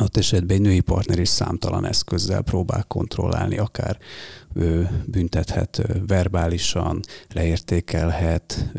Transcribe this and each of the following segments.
ott esetben egy női partner is számtalan eszközzel próbál kontrollálni, akár ő büntethet verbálisan, leértékelhet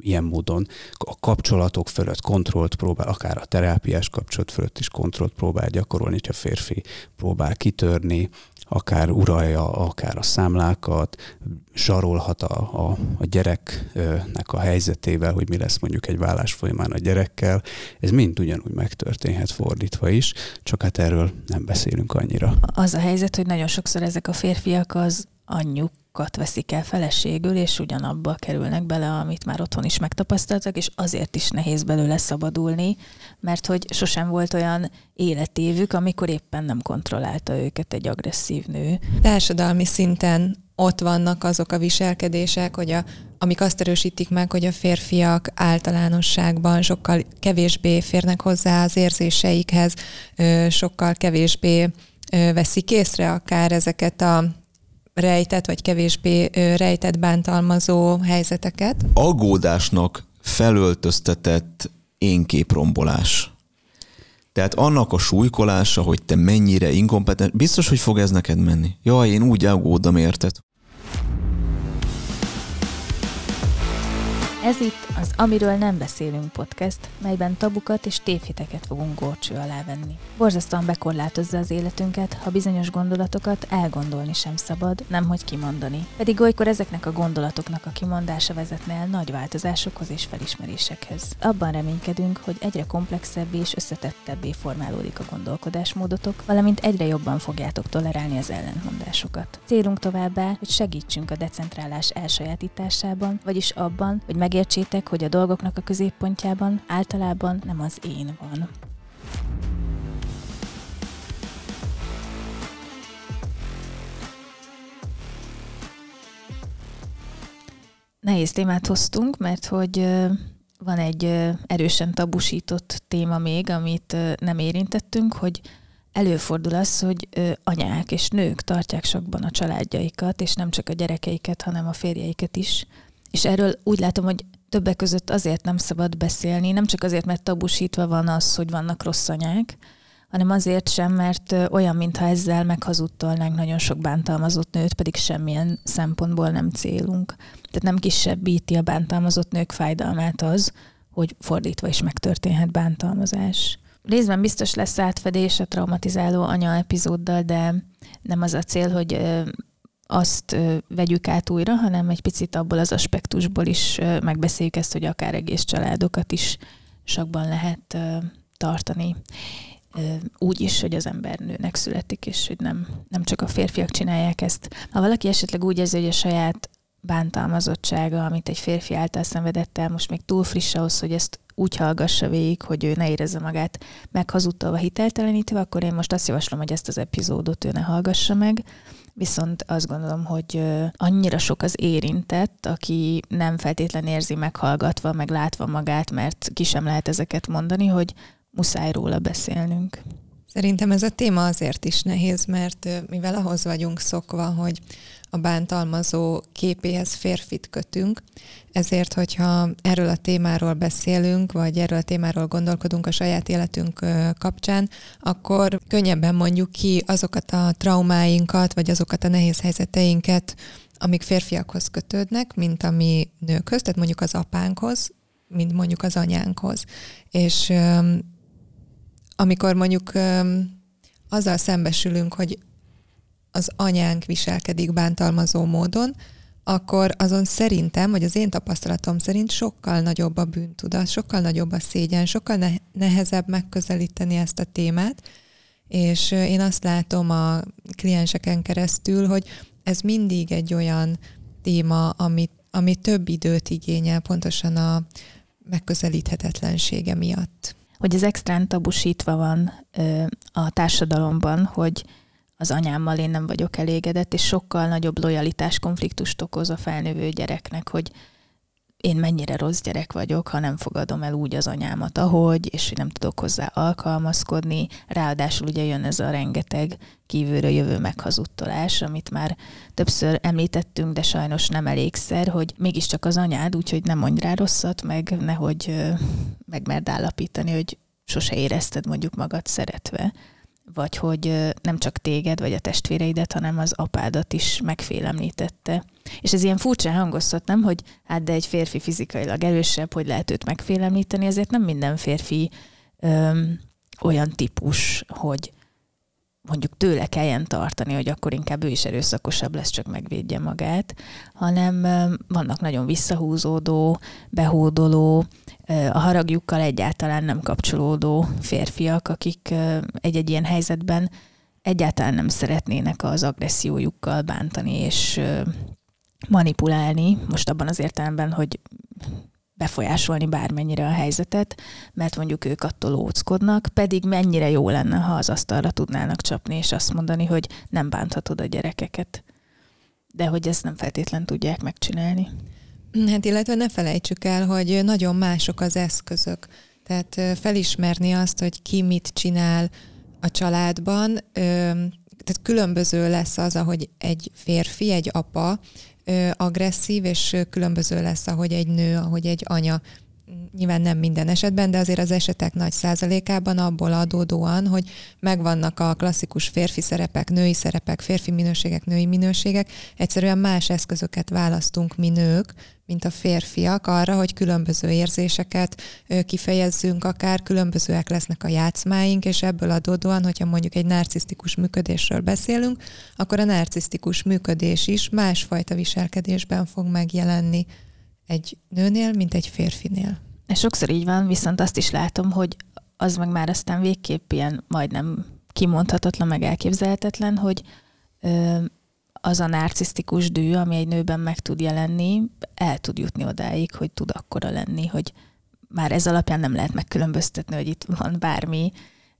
ilyen módon. A kapcsolatok fölött kontrollt próbál, akár a terápiás kapcsolat fölött is kontrollt próbál gyakorolni, hogyha férfi próbál kitörni, akár uralja, akár a számlákat, zsarolhat a, a, a gyereknek a helyzetével, hogy mi lesz mondjuk egy vállás folyamán a gyerekkel. Ez mind ugyanúgy megtörténhet fordítva is, csak hát erről nem beszélünk annyira. Az a helyzet, hogy nagyon sokszor ezek a férfiak az anyjuk veszik el feleségül, és ugyanabba kerülnek bele, amit már otthon is megtapasztaltak, és azért is nehéz belőle szabadulni, mert hogy sosem volt olyan életévük, amikor éppen nem kontrollálta őket egy agresszív nő. Társadalmi szinten ott vannak azok a viselkedések, hogy a, amik azt erősítik meg, hogy a férfiak általánosságban sokkal kevésbé férnek hozzá az érzéseikhez, sokkal kevésbé veszik észre akár ezeket a rejtett vagy kevésbé rejtett bántalmazó helyzeteket. Aggódásnak felöltöztetett énképrombolás. Tehát annak a súlykolása, hogy te mennyire inkompetens, biztos, hogy fog ez neked menni. Jaj, én úgy aggódom, érted? Ez itt az Amiről nem beszélünk podcast, melyben tabukat és tévhiteket fogunk górcső alá venni. Borzasztóan bekorlátozza az életünket, ha bizonyos gondolatokat elgondolni sem szabad, nemhogy kimondani. Pedig olykor ezeknek a gondolatoknak a kimondása vezetne el nagy változásokhoz és felismerésekhez. Abban reménykedünk, hogy egyre komplexebbé és összetettebbé formálódik a gondolkodásmódotok, valamint egyre jobban fogjátok tolerálni az ellentmondásokat. Célunk továbbá, hogy segítsünk a decentrálás elsajátításában, vagyis abban, hogy meg megértsétek, hogy a dolgoknak a középpontjában általában nem az én van. Nehéz témát hoztunk, mert hogy van egy erősen tabusított téma még, amit nem érintettünk, hogy előfordul az, hogy anyák és nők tartják sokban a családjaikat, és nem csak a gyerekeiket, hanem a férjeiket is és erről úgy látom, hogy többek között azért nem szabad beszélni, nem csak azért, mert tabusítva van az, hogy vannak rossz anyák, hanem azért sem, mert olyan, mintha ezzel meghazudtolnánk nagyon sok bántalmazott nőt, pedig semmilyen szempontból nem célunk. Tehát nem kisebbíti a bántalmazott nők fájdalmát az, hogy fordítva is megtörténhet bántalmazás. Részben biztos lesz átfedés a traumatizáló anya epizóddal, de nem az a cél, hogy azt vegyük át újra, hanem egy picit abból az aspektusból is megbeszéljük ezt, hogy akár egész családokat is sokban lehet tartani úgy is, hogy az ember nőnek születik, és hogy nem, nem csak a férfiak csinálják ezt. Ha valaki esetleg úgy érzi, hogy a saját bántalmazottsága, amit egy férfi által szenvedett el, most még túl friss ahhoz, hogy ezt úgy hallgassa végig, hogy ő ne érezze magát meghazudtolva, hiteltelenítve, akkor én most azt javaslom, hogy ezt az epizódot ő ne hallgassa meg, viszont azt gondolom, hogy annyira sok az érintett, aki nem feltétlen érzi meghallgatva, meg látva magát, mert ki sem lehet ezeket mondani, hogy muszáj róla beszélnünk. Szerintem ez a téma azért is nehéz, mert mivel ahhoz vagyunk szokva, hogy a bántalmazó képéhez férfit kötünk, ezért, hogyha erről a témáról beszélünk, vagy erről a témáról gondolkodunk a saját életünk kapcsán, akkor könnyebben mondjuk ki azokat a traumáinkat, vagy azokat a nehéz helyzeteinket, amik férfiakhoz kötődnek, mint ami nőkhöz, tehát mondjuk az apánkhoz, mint mondjuk az anyánkhoz. És amikor mondjuk azzal szembesülünk, hogy az anyánk viselkedik bántalmazó módon, akkor azon szerintem, vagy az én tapasztalatom szerint sokkal nagyobb a bűntudat, sokkal nagyobb a szégyen, sokkal nehezebb megközelíteni ezt a témát, és én azt látom a klienseken keresztül, hogy ez mindig egy olyan téma, ami, ami több időt igényel pontosan a megközelíthetetlensége miatt. Hogy ez extrán tabusítva van ö, a társadalomban, hogy az anyámmal én nem vagyok elégedett, és sokkal nagyobb lojalitás konfliktust okoz a felnővő gyereknek, hogy én mennyire rossz gyerek vagyok, ha nem fogadom el úgy az anyámat, ahogy, és nem tudok hozzá alkalmazkodni. Ráadásul ugye jön ez a rengeteg kívülről jövő meghazudtolás, amit már többször említettünk, de sajnos nem elégszer, hogy mégiscsak az anyád, úgyhogy nem mondj rá rosszat, meg nehogy megmerd állapítani, hogy sose érezted mondjuk magad szeretve vagy hogy nem csak téged, vagy a testvéreidet, hanem az apádat is megfélemlítette. És ez ilyen furcsa hangoztat, nem, hogy hát de egy férfi fizikailag erősebb, hogy lehet őt megfélemlíteni, ezért nem minden férfi öm, olyan típus, hogy mondjuk tőle kelljen tartani, hogy akkor inkább ő is erőszakosabb lesz, csak megvédje magát, hanem vannak nagyon visszahúzódó, behódoló, a haragjukkal egyáltalán nem kapcsolódó férfiak, akik egy-egy ilyen helyzetben egyáltalán nem szeretnének az agressziójukkal bántani és manipulálni, most abban az értelemben, hogy befolyásolni bármennyire a helyzetet, mert mondjuk ők attól óckodnak, pedig mennyire jó lenne, ha az asztalra tudnának csapni, és azt mondani, hogy nem bánthatod a gyerekeket. De hogy ezt nem feltétlen tudják megcsinálni. Hát illetve ne felejtsük el, hogy nagyon mások az eszközök. Tehát felismerni azt, hogy ki mit csinál a családban, tehát különböző lesz az, ahogy egy férfi, egy apa agresszív, és különböző lesz, ahogy egy nő, ahogy egy anya nyilván nem minden esetben, de azért az esetek nagy százalékában abból adódóan, hogy megvannak a klasszikus férfi szerepek, női szerepek, férfi minőségek, női minőségek, egyszerűen más eszközöket választunk mi nők, mint a férfiak arra, hogy különböző érzéseket kifejezzünk, akár különbözőek lesznek a játszmáink, és ebből adódóan, hogyha mondjuk egy narcisztikus működésről beszélünk, akkor a narcisztikus működés is másfajta viselkedésben fog megjelenni egy nőnél, mint egy férfinél. És sokszor így van, viszont azt is látom, hogy az meg már aztán végképp ilyen majdnem kimondhatatlan, meg elképzelhetetlen, hogy ö, az a narcisztikus dű, ami egy nőben meg tud jelenni, el tud jutni odáig, hogy tud akkora lenni, hogy már ez alapján nem lehet megkülönböztetni, hogy itt van bármi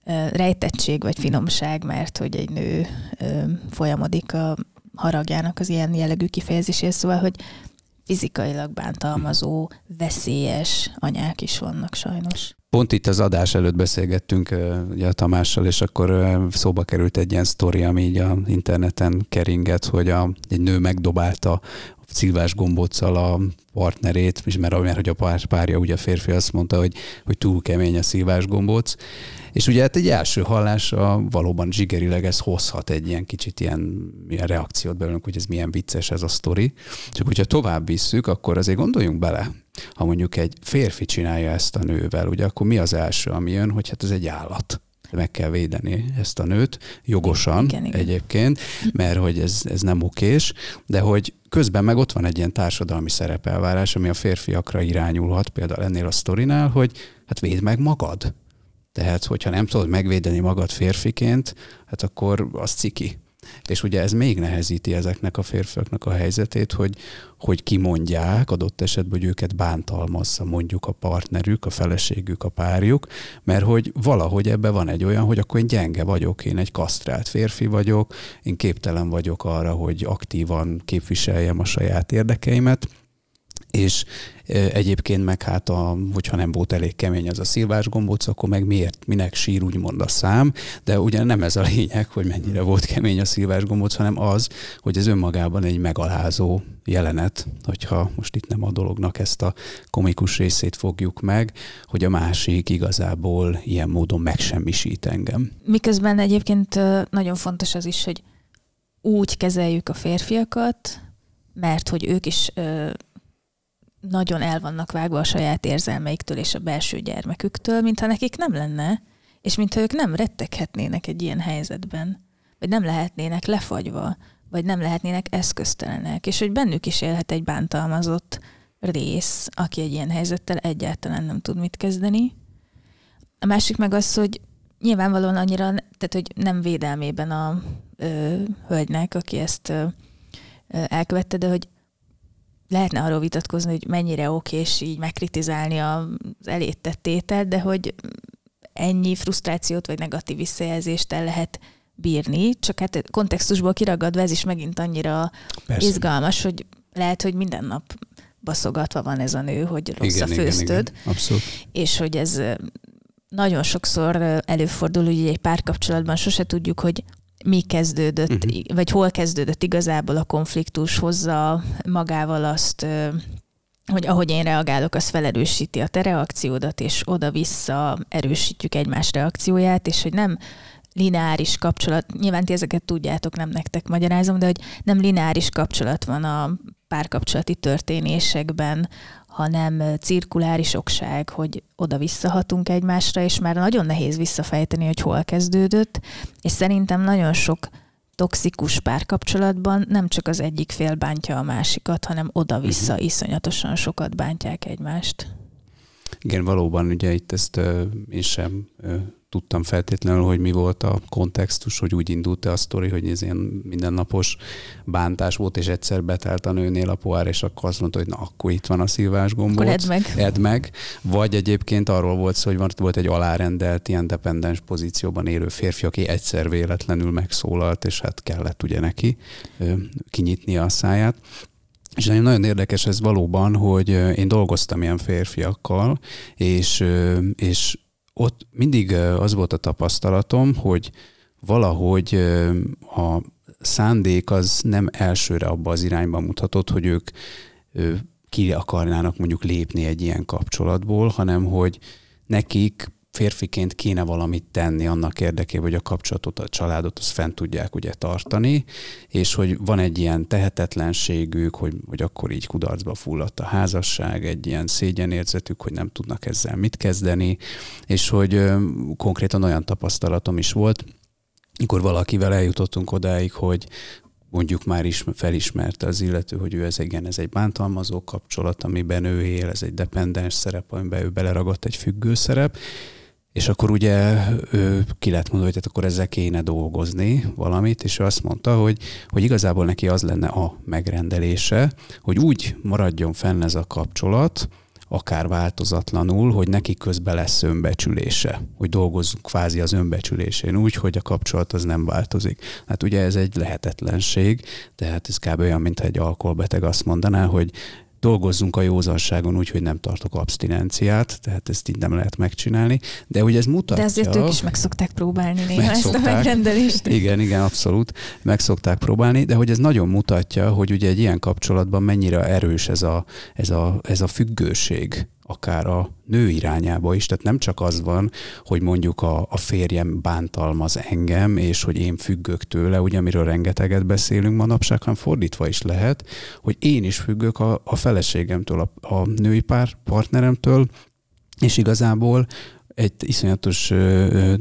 ö, rejtettség vagy finomság, mert hogy egy nő ö, folyamodik a haragjának az ilyen jellegű kifejezéséhez, szóval, hogy fizikailag bántalmazó, veszélyes anyák is vannak sajnos. Pont itt az adás előtt beszélgettünk ugye a Tamással, és akkor szóba került egy ilyen sztori, ami így a interneten keringett, hogy a, egy nő megdobálta szilvás gombóccal a partnerét, és mert, mert hogy a pár, párja, ugye a férfi azt mondta, hogy, hogy túl kemény a szilvás gombóc, és ugye hát egy első hallásra valóban zsigerileg ez hozhat egy ilyen kicsit ilyen, ilyen reakciót belőlünk, hogy ez milyen vicces ez a sztori. Csak hogyha tovább visszük, akkor azért gondoljunk bele, ha mondjuk egy férfi csinálja ezt a nővel, ugye akkor mi az első, ami jön, hogy hát ez egy állat meg kell védeni ezt a nőt, jogosan igen, igen. egyébként, mert hogy ez, ez nem okés, de hogy közben meg ott van egy ilyen társadalmi szerepelvárás, ami a férfiakra irányulhat, például ennél a sztorinál, hogy hát védd meg magad. Tehát, hogyha nem tudod megvédeni magad férfiként, hát akkor az ciki. És ugye ez még nehezíti ezeknek a férfiaknak a helyzetét, hogy, hogy kimondják adott esetben, hogy őket bántalmazza mondjuk a partnerük, a feleségük, a párjuk, mert hogy valahogy ebbe van egy olyan, hogy akkor én gyenge vagyok, én egy kasztrált férfi vagyok, én képtelen vagyok arra, hogy aktívan képviseljem a saját érdekeimet, és egyébként meg hát, a, hogyha nem volt elég kemény az a szilvás gombóc, akkor meg miért, minek sír úgymond a szám, de ugye nem ez a lényeg, hogy mennyire volt kemény a szilvás gombóc, hanem az, hogy ez önmagában egy megalázó jelenet, hogyha most itt nem a dolognak ezt a komikus részét fogjuk meg, hogy a másik igazából ilyen módon megsemmisít engem. Miközben egyébként nagyon fontos az is, hogy úgy kezeljük a férfiakat, mert hogy ők is nagyon el vannak vágva a saját érzelmeiktől és a belső gyermeküktől, mintha nekik nem lenne, és mintha ők nem retteghetnének egy ilyen helyzetben, vagy nem lehetnének lefagyva, vagy nem lehetnének eszköztelenek, és hogy bennük is élhet egy bántalmazott rész, aki egy ilyen helyzettel egyáltalán nem tud mit kezdeni. A másik meg az, hogy nyilvánvalóan annyira, tehát hogy nem védelmében a ö, hölgynek, aki ezt ö, elkövette, de hogy lehetne arról vitatkozni, hogy mennyire oké, és így megkritizálni az elétett tételt, de hogy ennyi frusztrációt vagy negatív visszajelzést el lehet bírni, csak hát kontextusból kiragadva ez is megint annyira Persze. izgalmas, hogy lehet, hogy minden nap baszogatva van ez a nő, hogy rossz igen, a főztöd. Igen, igen. Abszolút. És hogy ez nagyon sokszor előfordul, hogy egy párkapcsolatban sose tudjuk, hogy mi kezdődött, uh-huh. vagy hol kezdődött igazából a konfliktus, hozza magával azt, hogy ahogy én reagálok, az felerősíti a te reakciódat, és oda-vissza erősítjük egymás reakcióját, és hogy nem lineáris kapcsolat, nyilván ti ezeket tudjátok, nem nektek magyarázom, de hogy nem lineáris kapcsolat van a párkapcsolati történésekben, hanem cirkuláris okság, hogy oda visszahatunk egymásra, és már nagyon nehéz visszafejteni, hogy hol kezdődött, és szerintem nagyon sok toxikus párkapcsolatban nem csak az egyik fél bántja a másikat, hanem oda-vissza uh-huh. iszonyatosan sokat bántják egymást. Igen, valóban ugye itt ezt uh, én sem uh, tudtam feltétlenül, hogy mi volt a kontextus, hogy úgy indult a sztori, hogy ez ilyen mindennapos bántás volt, és egyszer betelt a nőnél a pohár, és akkor azt mondta, hogy na, akkor itt van a szilvás gombóc. edd meg. Edd meg. Vagy egyébként arról volt szó, hogy volt egy alárendelt, ilyen dependens pozícióban élő férfi, aki egyszer véletlenül megszólalt, és hát kellett ugye neki kinyitni a száját. És nagyon érdekes ez valóban, hogy én dolgoztam ilyen férfiakkal, és, és ott mindig az volt a tapasztalatom, hogy valahogy a szándék az nem elsőre abba az irányba mutatott, hogy ők ki akarnának mondjuk lépni egy ilyen kapcsolatból, hanem hogy nekik férfiként kéne valamit tenni annak érdekében, hogy a kapcsolatot, a családot azt fent tudják ugye tartani, és hogy van egy ilyen tehetetlenségük, hogy, hogy akkor így kudarcba fulladt a házasság, egy ilyen szégyenérzetük, hogy nem tudnak ezzel mit kezdeni, és hogy ö, konkrétan olyan tapasztalatom is volt, mikor valakivel eljutottunk odáig, hogy, mondjuk már is felismerte az illető, hogy ő ez igen, ez egy bántalmazó kapcsolat, amiben ő él, ez egy dependens szerep, amiben ő beleragadt egy függő szerep, és akkor ugye ő ki lett mondva, hogy tehát akkor ezzel kéne dolgozni valamit, és ő azt mondta, hogy, hogy igazából neki az lenne a megrendelése, hogy úgy maradjon fenn ez a kapcsolat, akár változatlanul, hogy neki közben lesz önbecsülése, hogy dolgozzunk kvázi az önbecsülésén úgy, hogy a kapcsolat az nem változik. Hát ugye ez egy lehetetlenség, tehát ez kb. olyan, mint egy alkoholbeteg azt mondaná, hogy dolgozzunk a józanságon úgy, hogy nem tartok abstinenciát, tehát ezt így nem lehet megcsinálni, de hogy ez mutatja... De ezért ők is meg szokták próbálni néha ezt a megrendelést. Igen, igen, abszolút, meg szokták próbálni, de hogy ez nagyon mutatja, hogy ugye egy ilyen kapcsolatban mennyire erős ez a, ez a, ez a függőség, akár a nő irányába is. Tehát nem csak az van, hogy mondjuk a, a férjem bántalmaz engem, és hogy én függök tőle, ugye amiről rengeteget beszélünk manapság, hanem fordítva is lehet, hogy én is függök a, a feleségemtől, a, a női pár partneremtől, és igazából egy iszonyatos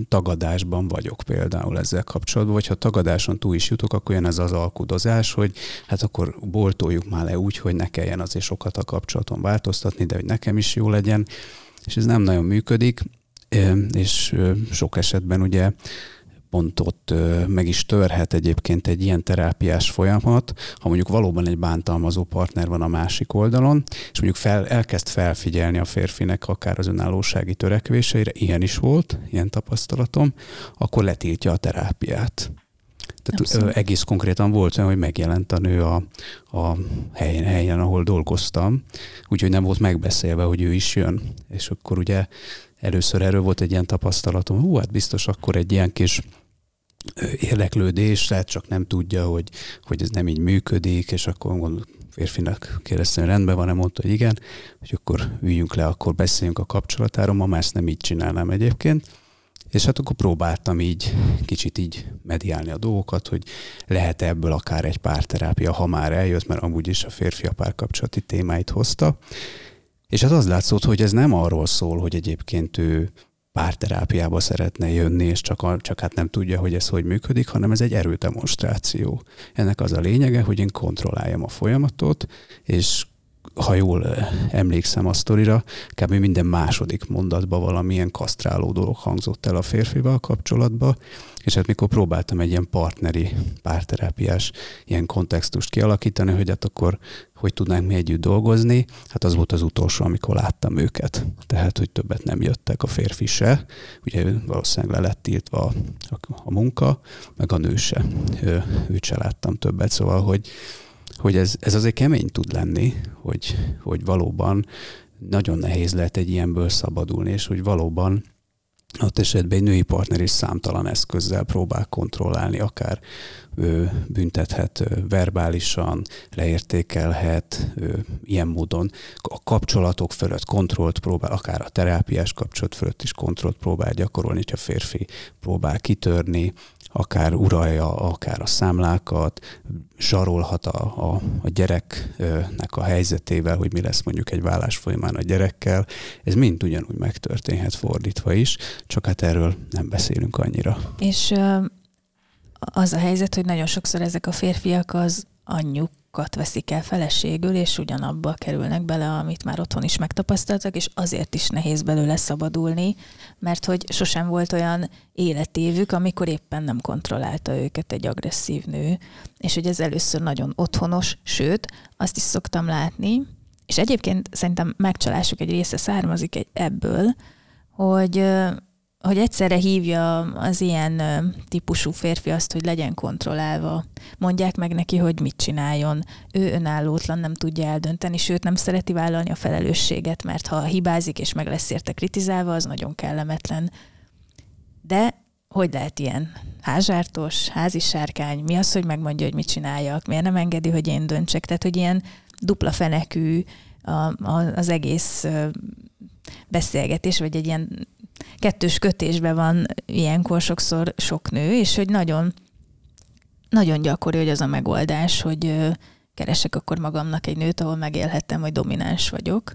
tagadásban vagyok például ezzel kapcsolatban, vagy ha tagadáson túl is jutok, akkor jön ez az alkudozás, hogy hát akkor boltoljuk már le úgy, hogy ne kelljen azért sokat a kapcsolaton változtatni, de hogy nekem is jó legyen, és ez nem nagyon működik, és sok esetben ugye pont ott meg is törhet egyébként egy ilyen terápiás folyamat, ha mondjuk valóban egy bántalmazó partner van a másik oldalon, és mondjuk fel, elkezd felfigyelni a férfinek akár az önállósági törekvéseire, ilyen is volt, ilyen tapasztalatom, akkor letiltja a terápiát. Tehát Abszolút. egész konkrétan volt olyan, hogy megjelent a nő a, a helyen, helyen, ahol dolgoztam, úgyhogy nem volt megbeszélve, hogy ő is jön. És akkor ugye először erről volt egy ilyen tapasztalatom, hú, hát biztos akkor egy ilyen kis érdeklődés, tehát csak nem tudja, hogy, hogy ez nem így működik, és akkor gondol, férfinak kérdeztem, hogy rendben van-e, mondta, hogy igen, hogy akkor üljünk le, akkor beszéljünk a kapcsolatáról, ma ezt nem így csinálnám egyébként. És hát akkor próbáltam így kicsit így mediálni a dolgokat, hogy lehet ebből akár egy párterápia, ha már eljött, mert amúgy is a férfi a párkapcsolati témáit hozta. És hát az látszott, hogy ez nem arról szól, hogy egyébként ő párterápiába szeretne jönni, és csak, csak hát nem tudja, hogy ez hogy működik, hanem ez egy erődemonstráció. Ennek az a lényege, hogy én kontrolláljam a folyamatot, és ha jól emlékszem a sztorira, kb. minden második mondatban valamilyen kasztráló dolog hangzott el a férfival kapcsolatba, és hát mikor próbáltam egy ilyen partneri, párterápiás ilyen kontextust kialakítani, hogy hát akkor hogy tudnánk mi együtt dolgozni, hát az volt az utolsó, amikor láttam őket. Tehát, hogy többet nem jöttek a férfi se, ugye valószínűleg le lett tiltva a, a, a munka, meg a nő se. Ő, őt se láttam többet, szóval, hogy hogy ez, ez azért kemény tud lenni, hogy, hogy valóban nagyon nehéz lehet egy ilyenből szabadulni, és hogy valóban ott esetben egy női partner is számtalan eszközzel próbál kontrollálni, akár ő büntethet verbálisan, leértékelhet ő, ilyen módon. A kapcsolatok fölött kontrollt próbál, akár a terápiás kapcsolat fölött is kontrollt próbál gyakorolni, hogyha férfi próbál kitörni, akár uralja, akár a számlákat, zsarolhat a, a, a gyereknek a helyzetével, hogy mi lesz mondjuk egy vállás folyamán a gyerekkel. Ez mind ugyanúgy megtörténhet fordítva is, csak hát erről nem beszélünk annyira. És az a helyzet, hogy nagyon sokszor ezek a férfiak az anyjukat veszik el feleségül, és ugyanabba kerülnek bele, amit már otthon is megtapasztaltak, és azért is nehéz belőle szabadulni, mert hogy sosem volt olyan életévük, amikor éppen nem kontrollálta őket egy agresszív nő, és hogy ez először nagyon otthonos, sőt, azt is szoktam látni, és egyébként szerintem megcsalásuk egy része származik egy ebből, hogy hogy egyszerre hívja az ilyen típusú férfi azt, hogy legyen kontrollálva. Mondják meg neki, hogy mit csináljon. Ő önállótlan, nem tudja eldönteni, sőt nem szereti vállalni a felelősséget, mert ha hibázik és meg lesz érte kritizálva, az nagyon kellemetlen. De hogy lehet ilyen házsártos, házi sárkány, mi az, hogy megmondja, hogy mit csináljak, miért nem engedi, hogy én döntsek, tehát hogy ilyen dupla fenekű a, az egész beszélgetés, vagy egy ilyen kettős kötésben van ilyenkor sokszor sok nő, és hogy nagyon, nagyon gyakori, hogy az a megoldás, hogy keresek akkor magamnak egy nőt, ahol megélhetem, hogy domináns vagyok,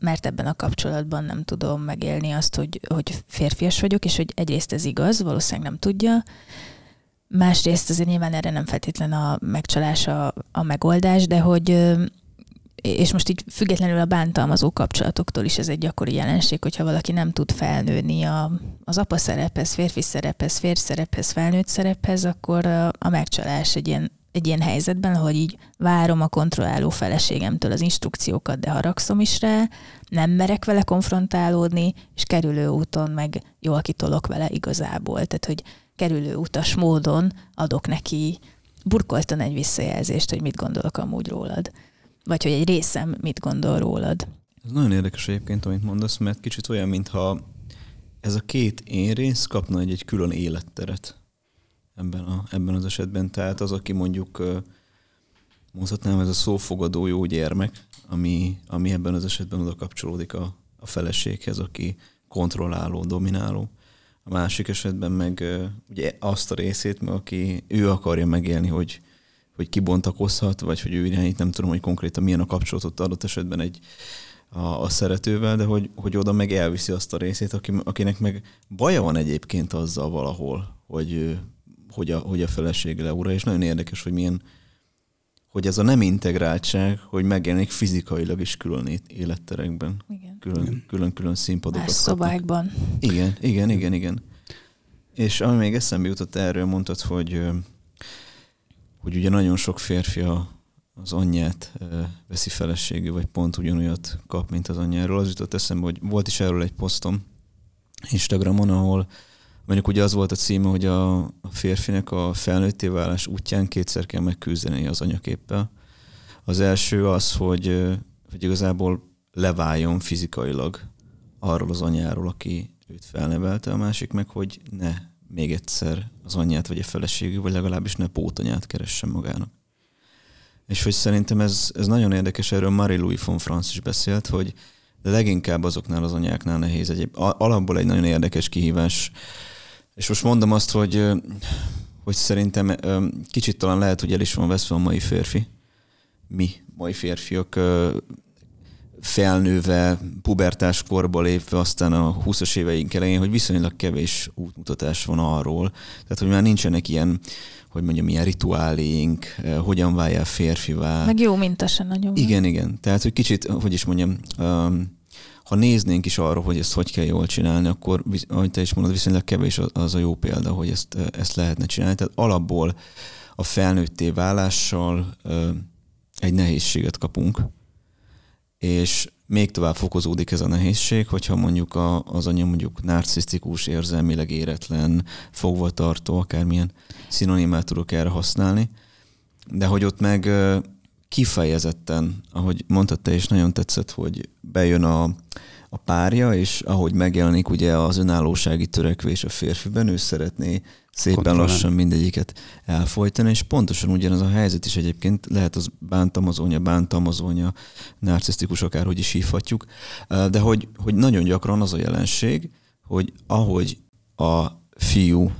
mert ebben a kapcsolatban nem tudom megélni azt, hogy, hogy férfias vagyok, és hogy egyrészt ez igaz, valószínűleg nem tudja, másrészt azért nyilván erre nem feltétlen a megcsalás a, a megoldás, de hogy és most így függetlenül a bántalmazó kapcsolatoktól is ez egy gyakori jelenség, hogyha valaki nem tud felnőni a, az apa szerephez, férfi szerephez, férj szerephez, felnőtt szerephez, akkor a, a megcsalás egy ilyen, egy ilyen helyzetben, hogy így várom a kontrolláló feleségemtől az instrukciókat, de haragszom is rá, nem merek vele konfrontálódni, és kerülő úton meg jól kitolok vele igazából. Tehát, hogy kerülő utas módon adok neki burkoltan egy visszajelzést, hogy mit gondolok amúgy rólad. Vagy hogy egy részem mit gondol rólad. Ez nagyon érdekes egyébként, amit mondasz, mert kicsit olyan, mintha ez a két én rész kapna egy, egy külön életteret ebben, a, ebben az esetben. Tehát az, aki mondjuk mondhatnám, ez a szófogadó jó gyermek, ami, ami ebben az esetben oda kapcsolódik a, a feleséghez, aki kontrolláló, domináló. A másik esetben meg ugye azt a részét, aki ő akarja megélni, hogy hogy kibontakozhat, vagy hogy ő irányít, nem tudom, hogy konkrétan milyen a kapcsolatot adott esetben egy a, a szeretővel, de hogy, hogy oda meg elviszi azt a részét, aki, akinek meg baja van egyébként azzal valahol, hogy, hogy, a, hogy a felesége leura, és nagyon érdekes, hogy milyen, hogy ez a nem integráltság, hogy megjelenik fizikailag is külön életterekben. Igen. Külön, külön, külön színpadokat Más szobákban. Igen, igen, igen, igen. És ami még eszembe jutott erről, mondtad, hogy hogy ugye nagyon sok férfi a, az anyját veszi feleségül, vagy pont ugyanolyat kap, mint az anyjáról. Az jutott eszembe, hogy volt is erről egy posztom Instagramon, ahol mondjuk ugye az volt a címe, hogy a, a férfinek a felnőtté válás útján kétszer kell megküzdeni az anyaképpel. Az első az, hogy, hogy igazából leváljon fizikailag arról az anyáról, aki őt felnevelte, a másik meg, hogy ne még egyszer az anyját vagy a feleségű, vagy legalábbis ne pótanyát keressen magának. És hogy szerintem ez, ez nagyon érdekes, erről Marie-Louis von Franz is beszélt, hogy leginkább azoknál az anyáknál nehéz egyéb. Alapból egy nagyon érdekes kihívás. És most mondom azt, hogy, hogy szerintem kicsit talán lehet, hogy el is van veszve a mai férfi. Mi, mai férfiak felnőve, pubertás korba lépve, aztán a 20-as éveink elején, hogy viszonylag kevés útmutatás van arról. Tehát, hogy már nincsenek ilyen, hogy mondjam, ilyen rituáléink, eh, hogyan váljál férfivá. Meg jó minta se nagyon. Igen, igen. Tehát, hogy kicsit, hogy is mondjam, um, ha néznénk is arra, hogy ezt hogy kell jól csinálni, akkor, ahogy te is mondod, viszonylag kevés az a jó példa, hogy ezt, eh, ezt lehetne csinálni. Tehát alapból a felnőtté válással eh, egy nehézséget kapunk, és még tovább fokozódik ez a nehézség, hogyha mondjuk a, az anya mondjuk narcisztikus, érzelmileg éretlen, fogvatartó, akármilyen szinonimát tudok erre használni, de hogy ott meg kifejezetten, ahogy mondtad te is, nagyon tetszett, hogy bejön a, a párja, és ahogy megjelenik ugye az önállósági törekvés a férfiben, ő szeretné szépen Kontrollán. lassan mindegyiket elfolytani, és pontosan ugyanaz a helyzet is egyébként, lehet az bántalmazónya, bántalmazónya, narcisztikus, akárhogy is hívhatjuk, de hogy, hogy nagyon gyakran az a jelenség, hogy ahogy a fiú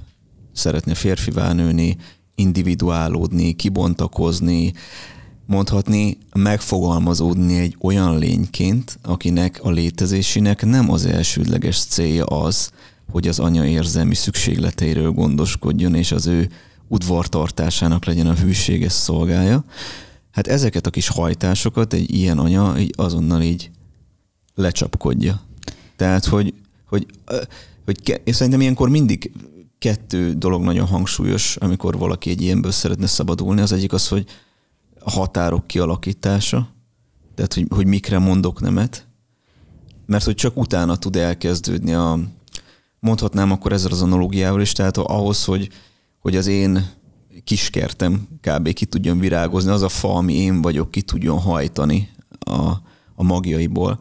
szeretne férfivá nőni, individuálódni, kibontakozni, mondhatni, megfogalmazódni egy olyan lényként, akinek a létezésének nem az elsődleges célja az, hogy az anya érzelmi szükségleteiről gondoskodjon, és az ő udvartartásának legyen a hűséges szolgája. Hát ezeket a kis hajtásokat egy ilyen anya így azonnal így lecsapkodja. Tehát, hogy, hogy, hogy és szerintem ilyenkor mindig kettő dolog nagyon hangsúlyos, amikor valaki egy ilyenből szeretne szabadulni. Az egyik az, hogy a határok kialakítása, tehát hogy, hogy mikre mondok nemet, mert hogy csak utána tud elkezdődni a, mondhatnám akkor ezzel az analógiával is, tehát ahhoz, hogy, hogy az én kiskertem kb. ki tudjon virágozni, az a fa, ami én vagyok, ki tudjon hajtani a, a magjaiból.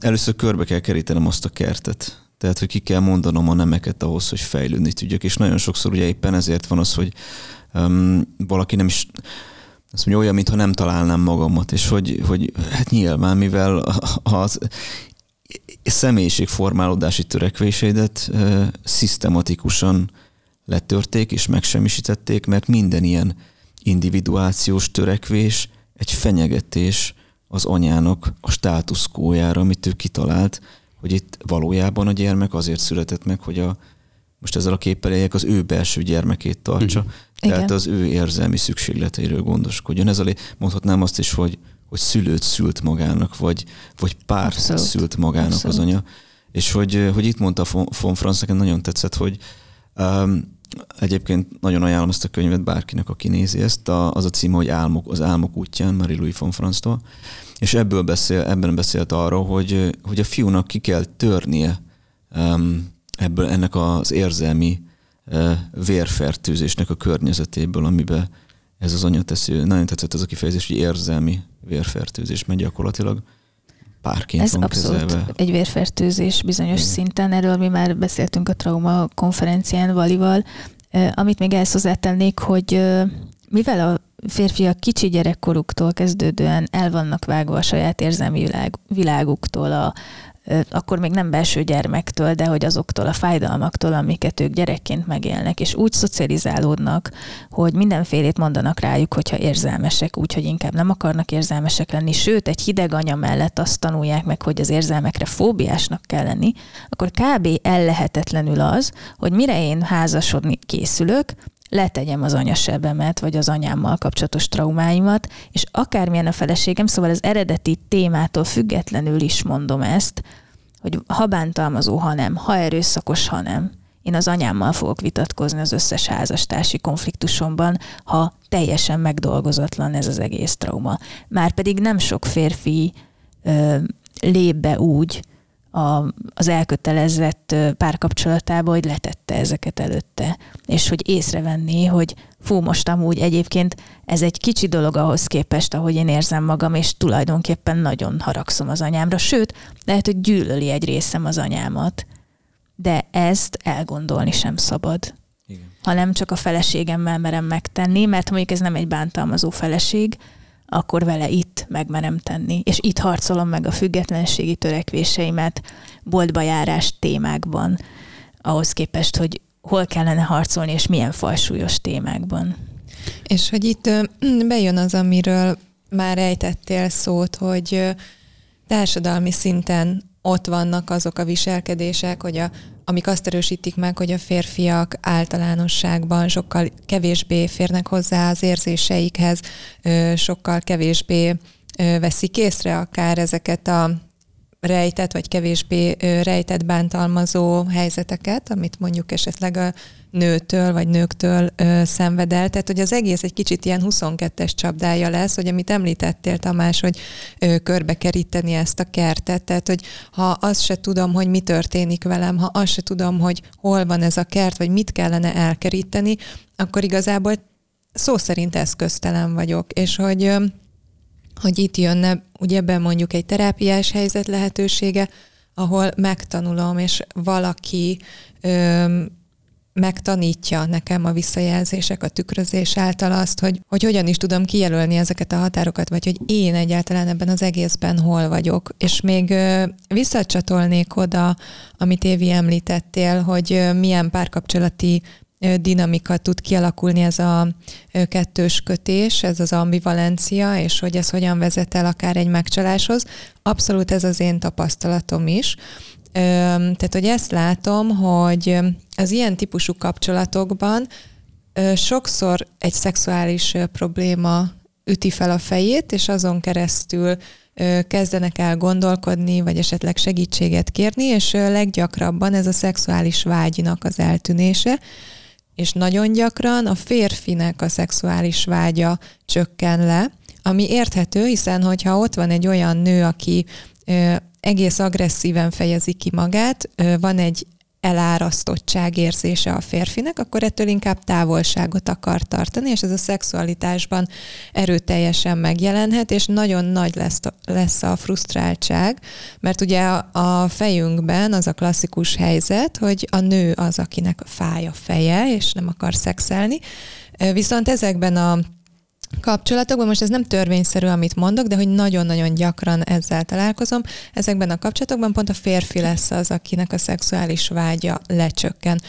Először körbe kell kerítenem azt a kertet. Tehát, hogy ki kell mondanom a nemeket ahhoz, hogy fejlődni tudjak. És nagyon sokszor ugye éppen ezért van az, hogy um, valaki nem is azt mondja, olyan, mintha nem találnám magamat, és hogy, hogy hát nyilván, mivel az személyiségformálódási törekvéseidet uh, szisztematikusan letörték és megsemmisítették, mert minden ilyen individuációs törekvés egy fenyegetés az anyának a státuszkójára, amit ő kitalált, hogy itt valójában a gyermek azért született meg, hogy a, most ezzel a képpel éljek, az ő belső gyermekét tartsa, uh-huh. tehát Igen. az ő érzelmi szükségleteiről gondoskodjon. Ez a mondhatnám azt is, hogy, hogy szülőt szült magának, vagy, vagy párt Abszolút. szült magának Abszolút. az anya. És hogy, hogy itt mondta von Franz, nekem nagyon tetszett, hogy um, egyébként nagyon ajánlom ezt a könyvet bárkinek, aki nézi ezt, a, az a címe, hogy Álmok, az Álmok útján, Marie-Louis von Franz-tól, és ebből beszél, ebben beszélt arról, hogy, hogy a fiúnak ki kell törnie um, ebből ennek az érzelmi uh, vérfertőzésnek a környezetéből, amiben ez az anya teszi. Nagyon tetszett ez a kifejezés, hogy érzelmi vérfertőzés, mert gyakorlatilag párként Ez van abszolút kezelve. egy vérfertőzés bizonyos Igen. szinten. Erről mi már beszéltünk a trauma konferencián Valival. Amit még ezt hozzátennék, hogy mivel a férfiak kicsi gyerekkoruktól kezdődően el vannak vágva a saját érzelmi világ, világuktól, a, akkor még nem belső gyermektől, de hogy azoktól a fájdalmaktól, amiket ők gyerekként megélnek, és úgy szocializálódnak, hogy mindenfélét mondanak rájuk, hogyha érzelmesek, úgyhogy inkább nem akarnak érzelmesek lenni, sőt, egy hideg anya mellett azt tanulják meg, hogy az érzelmekre fóbiásnak kell lenni, akkor kb. ellehetetlenül az, hogy mire én házasodni készülök, letegyem az anyasebemet, vagy az anyámmal kapcsolatos traumáimat, és akármilyen a feleségem, szóval az eredeti témától függetlenül is mondom ezt, hogy ha bántalmazó, ha nem, ha erőszakos, ha nem. Én az anyámmal fogok vitatkozni az összes házastársi konfliktusomban, ha teljesen megdolgozatlan ez az egész trauma. Márpedig nem sok férfi ö, lép be úgy, a, az elkötelezett párkapcsolatába, hogy letette ezeket előtte, és hogy észrevenni, hogy fú, most amúgy egyébként ez egy kicsi dolog ahhoz képest, ahogy én érzem magam, és tulajdonképpen nagyon haragszom az anyámra, sőt, lehet, hogy gyűlöli egy részem az anyámat, de ezt elgondolni sem szabad. Igen. Hanem csak a feleségemmel merem megtenni, mert mondjuk ez nem egy bántalmazó feleség, akkor vele itt megmerem tenni. És itt harcolom meg a függetlenségi törekvéseimet boltba járás témákban, ahhoz képest, hogy hol kellene harcolni, és milyen fajsúlyos témákban. És hogy itt bejön az, amiről már ejtettél szót, hogy társadalmi szinten ott vannak azok a viselkedések, hogy a, amik azt erősítik meg, hogy a férfiak általánosságban sokkal kevésbé férnek hozzá az érzéseikhez, sokkal kevésbé veszik észre akár ezeket a rejtett vagy kevésbé rejtett bántalmazó helyzeteket, amit mondjuk esetleg a nőtől vagy nőktől ö, szenved. Tehát, hogy az egész egy kicsit ilyen 22-es csapdája lesz, hogy amit említettél, Tamás, hogy ö, körbe ezt a kertet. Tehát, hogy ha azt se tudom, hogy mi történik velem, ha azt se tudom, hogy hol van ez a kert, vagy mit kellene elkeríteni, akkor igazából szó szerint eszköztelen vagyok, és hogy, hogy itt jönne ugye ebben mondjuk egy terápiás helyzet lehetősége, ahol megtanulom, és valaki megtanítja nekem a visszajelzések, a tükrözés által azt, hogy, hogy hogyan is tudom kijelölni ezeket a határokat, vagy hogy én egyáltalán ebben az egészben hol vagyok. És még visszacsatolnék oda, amit Évi említettél, hogy milyen párkapcsolati dinamika tud kialakulni ez a kettős kötés, ez az ambivalencia, és hogy ez hogyan vezet el akár egy megcsaláshoz. Abszolút ez az én tapasztalatom is. Tehát, hogy ezt látom, hogy az ilyen típusú kapcsolatokban sokszor egy szexuális probléma üti fel a fejét, és azon keresztül kezdenek el gondolkodni, vagy esetleg segítséget kérni, és leggyakrabban ez a szexuális vágynak az eltűnése, és nagyon gyakran a férfinek a szexuális vágya csökken le, ami érthető, hiszen hogyha ott van egy olyan nő, aki egész agresszíven fejezi ki magát, van egy elárasztottság érzése a férfinek, akkor ettől inkább távolságot akar tartani, és ez a szexualitásban erőteljesen megjelenhet, és nagyon nagy lesz, lesz a frusztráltság, mert ugye a fejünkben az a klasszikus helyzet, hogy a nő az, akinek fáj a feje, és nem akar szexelni, viszont ezekben a kapcsolatokban, most ez nem törvényszerű, amit mondok, de hogy nagyon-nagyon gyakran ezzel találkozom, ezekben a kapcsolatokban pont a férfi lesz az, akinek a szexuális vágya lecsökken.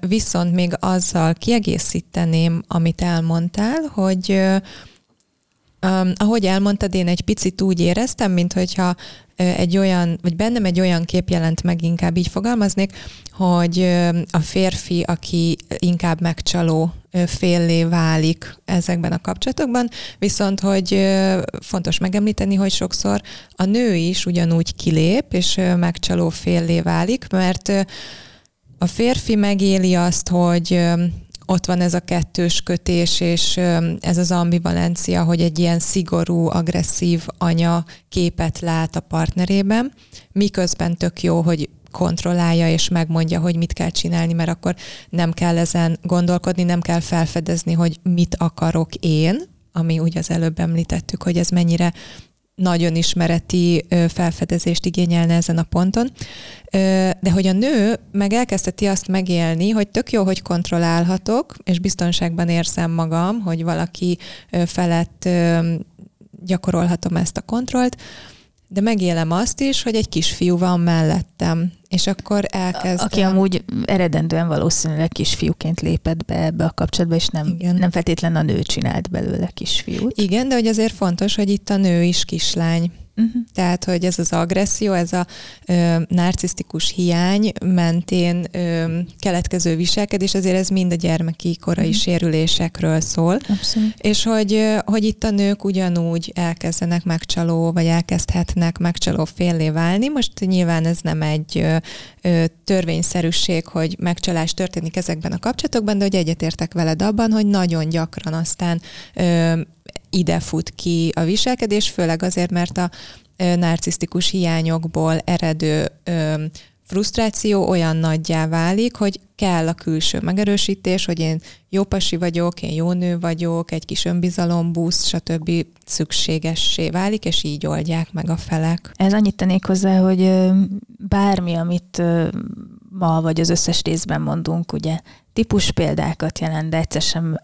Viszont még azzal kiegészíteném, amit elmondtál, hogy Um, ahogy elmondtad, én egy picit úgy éreztem, mint hogyha egy olyan, vagy bennem egy olyan kép jelent meg, inkább így fogalmaznék, hogy a férfi, aki inkább megcsaló féllé válik ezekben a kapcsolatokban, viszont hogy fontos megemlíteni, hogy sokszor a nő is ugyanúgy kilép, és megcsaló féllé válik, mert a férfi megéli azt, hogy ott van ez a kettős kötés, és ez az ambivalencia, hogy egy ilyen szigorú, agresszív anya képet lát a partnerében, miközben tök jó, hogy kontrollálja és megmondja, hogy mit kell csinálni, mert akkor nem kell ezen gondolkodni, nem kell felfedezni, hogy mit akarok én, ami úgy az előbb említettük, hogy ez mennyire nagyon ismereti felfedezést igényelne ezen a ponton. De hogy a nő meg elkezdheti azt megélni, hogy tök jó, hogy kontrollálhatok, és biztonságban érzem magam, hogy valaki felett gyakorolhatom ezt a kontrollt, de megélem azt is, hogy egy kisfiú van mellettem, és akkor elkezdem... Aki amúgy eredendően valószínűleg kisfiúként lépett be ebbe a kapcsolatba, és nem, Igen. nem feltétlen a nő csinált belőle kisfiút. Igen, de hogy azért fontos, hogy itt a nő is kislány. Uh-huh. Tehát, hogy ez az agresszió, ez a ö, narcisztikus hiány mentén ö, keletkező viselkedés, azért ez mind a gyermeki korai uh-huh. sérülésekről szól. Abszolút. És hogy, hogy itt a nők ugyanúgy elkezdenek megcsaló, vagy elkezdhetnek megcsaló féllé válni. Most nyilván ez nem egy ö, törvényszerűség, hogy megcsalás történik ezekben a kapcsolatokban, de hogy egyetértek veled abban, hogy nagyon gyakran aztán ö, ide fut ki a viselkedés, főleg azért, mert a narcisztikus hiányokból eredő frusztráció olyan nagyjá válik, hogy kell a külső megerősítés, hogy én jó pasi vagyok, én jó nő vagyok, egy kis önbizalombusz, stb. szükségessé válik, és így oldják meg a felek. Ez annyit tennék hozzá, hogy bármi, amit ma vagy az összes részben mondunk, ugye típus példákat jelent, de egyszer sem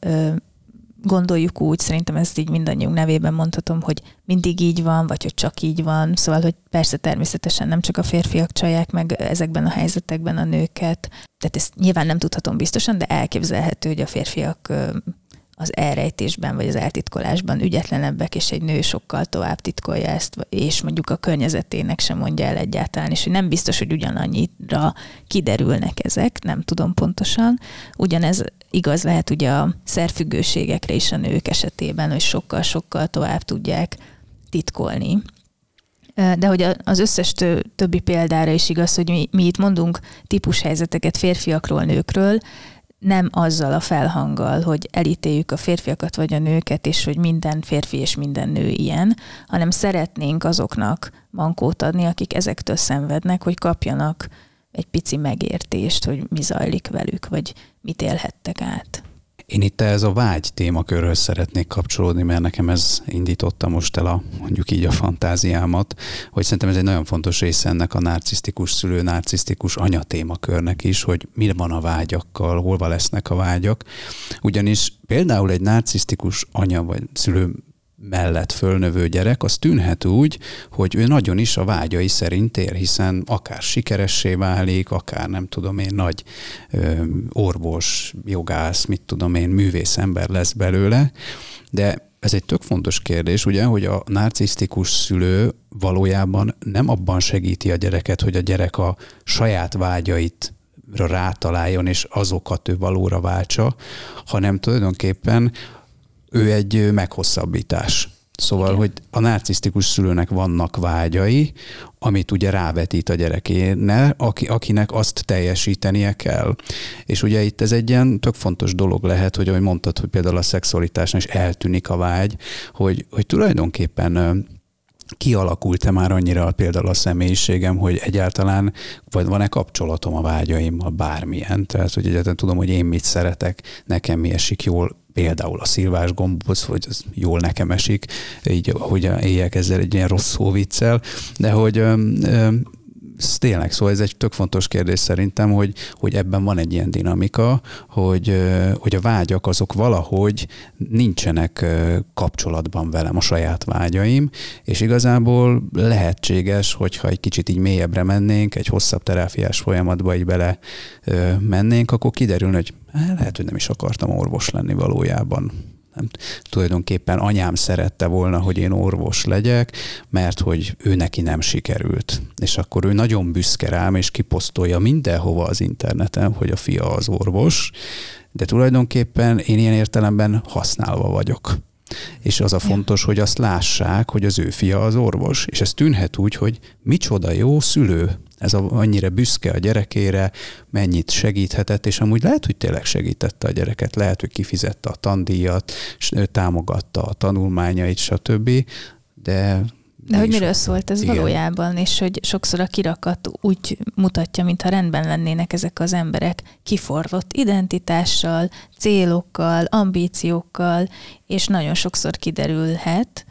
gondoljuk úgy, szerintem ezt így mindannyiunk nevében mondhatom, hogy mindig így van, vagy hogy csak így van. Szóval, hogy persze természetesen nem csak a férfiak csalják meg ezekben a helyzetekben a nőket. Tehát ezt nyilván nem tudhatom biztosan, de elképzelhető, hogy a férfiak az elrejtésben vagy az eltitkolásban ügyetlenebbek, és egy nő sokkal tovább titkolja ezt, és mondjuk a környezetének sem mondja el egyáltalán, és hogy nem biztos, hogy ugyanannyira kiderülnek ezek, nem tudom pontosan. Ugyanez igaz lehet ugye a szerfüggőségekre is a nők esetében, hogy sokkal-sokkal tovább tudják titkolni. De hogy az összes többi példára is igaz, hogy mi, mi itt mondunk típushelyzeteket férfiakról, nőkről, nem azzal a felhanggal, hogy elítéljük a férfiakat vagy a nőket, és hogy minden férfi és minden nő ilyen, hanem szeretnénk azoknak mankót adni, akik ezektől szenvednek, hogy kapjanak egy pici megértést, hogy mi zajlik velük, vagy mit élhettek át. Én itt ez a vágy témakörhöz szeretnék kapcsolódni, mert nekem ez indította most el a, mondjuk így a fantáziámat, hogy szerintem ez egy nagyon fontos része ennek a narcisztikus szülő, narcisztikus anya témakörnek is, hogy mi van a vágyakkal, hol lesznek a vágyak. Ugyanis például egy narcisztikus anya vagy szülő mellett fölnövő gyerek, az tűnhet úgy, hogy ő nagyon is a vágyai szerint ér, hiszen akár sikeressé válik, akár nem tudom én, nagy ö, orvos, jogász, mit tudom én, művész ember lesz belőle, de ez egy tök fontos kérdés, ugye, hogy a narcisztikus szülő valójában nem abban segíti a gyereket, hogy a gyerek a saját vágyait rátaláljon, és azokat ő valóra váltsa, hanem tulajdonképpen ő egy meghosszabbítás. Szóval, Igen. hogy a narcisztikus szülőnek vannak vágyai, amit ugye rávetít a gyerekéne, aki, akinek azt teljesítenie kell. És ugye itt ez egy ilyen tök fontos dolog lehet, hogy ahogy mondtad, hogy például a szexualitásnál is eltűnik a vágy, hogy, hogy tulajdonképpen kialakult-e már annyira például a személyiségem, hogy egyáltalán vagy van-e kapcsolatom a vágyaimmal bármilyen. Tehát, hogy egyáltalán tudom, hogy én mit szeretek, nekem mi esik jól, például a szilvás gombóc, hogy az jól nekem esik, így hogy éljek ezzel egy ilyen rossz szóviccel, de hogy ez tényleg, szóval ez egy tök fontos kérdés szerintem, hogy, hogy ebben van egy ilyen dinamika, hogy, hogy a vágyak azok valahogy nincsenek kapcsolatban velem, a saját vágyaim, és igazából lehetséges, hogyha egy kicsit így mélyebbre mennénk, egy hosszabb terápiás folyamatba így bele mennénk, akkor kiderül, hogy lehet, hogy nem is akartam orvos lenni valójában nem, tulajdonképpen anyám szerette volna, hogy én orvos legyek, mert hogy ő neki nem sikerült. És akkor ő nagyon büszke rám, és kiposztolja mindenhova az interneten, hogy a fia az orvos, de tulajdonképpen én ilyen értelemben használva vagyok. És az a fontos, hogy azt lássák, hogy az ő fia az orvos. És ez tűnhet úgy, hogy micsoda jó szülő, ez a, annyira büszke a gyerekére, mennyit segíthetett, és amúgy lehet, hogy tényleg segítette a gyereket, lehet, hogy kifizette a tandíjat, támogatta a tanulmányait, stb., de de hogy miről szólt ez Igen. valójában, és hogy sokszor a kirakat úgy mutatja, mintha rendben lennének ezek az emberek kiforrott identitással, célokkal, ambíciókkal, és nagyon sokszor kiderülhet,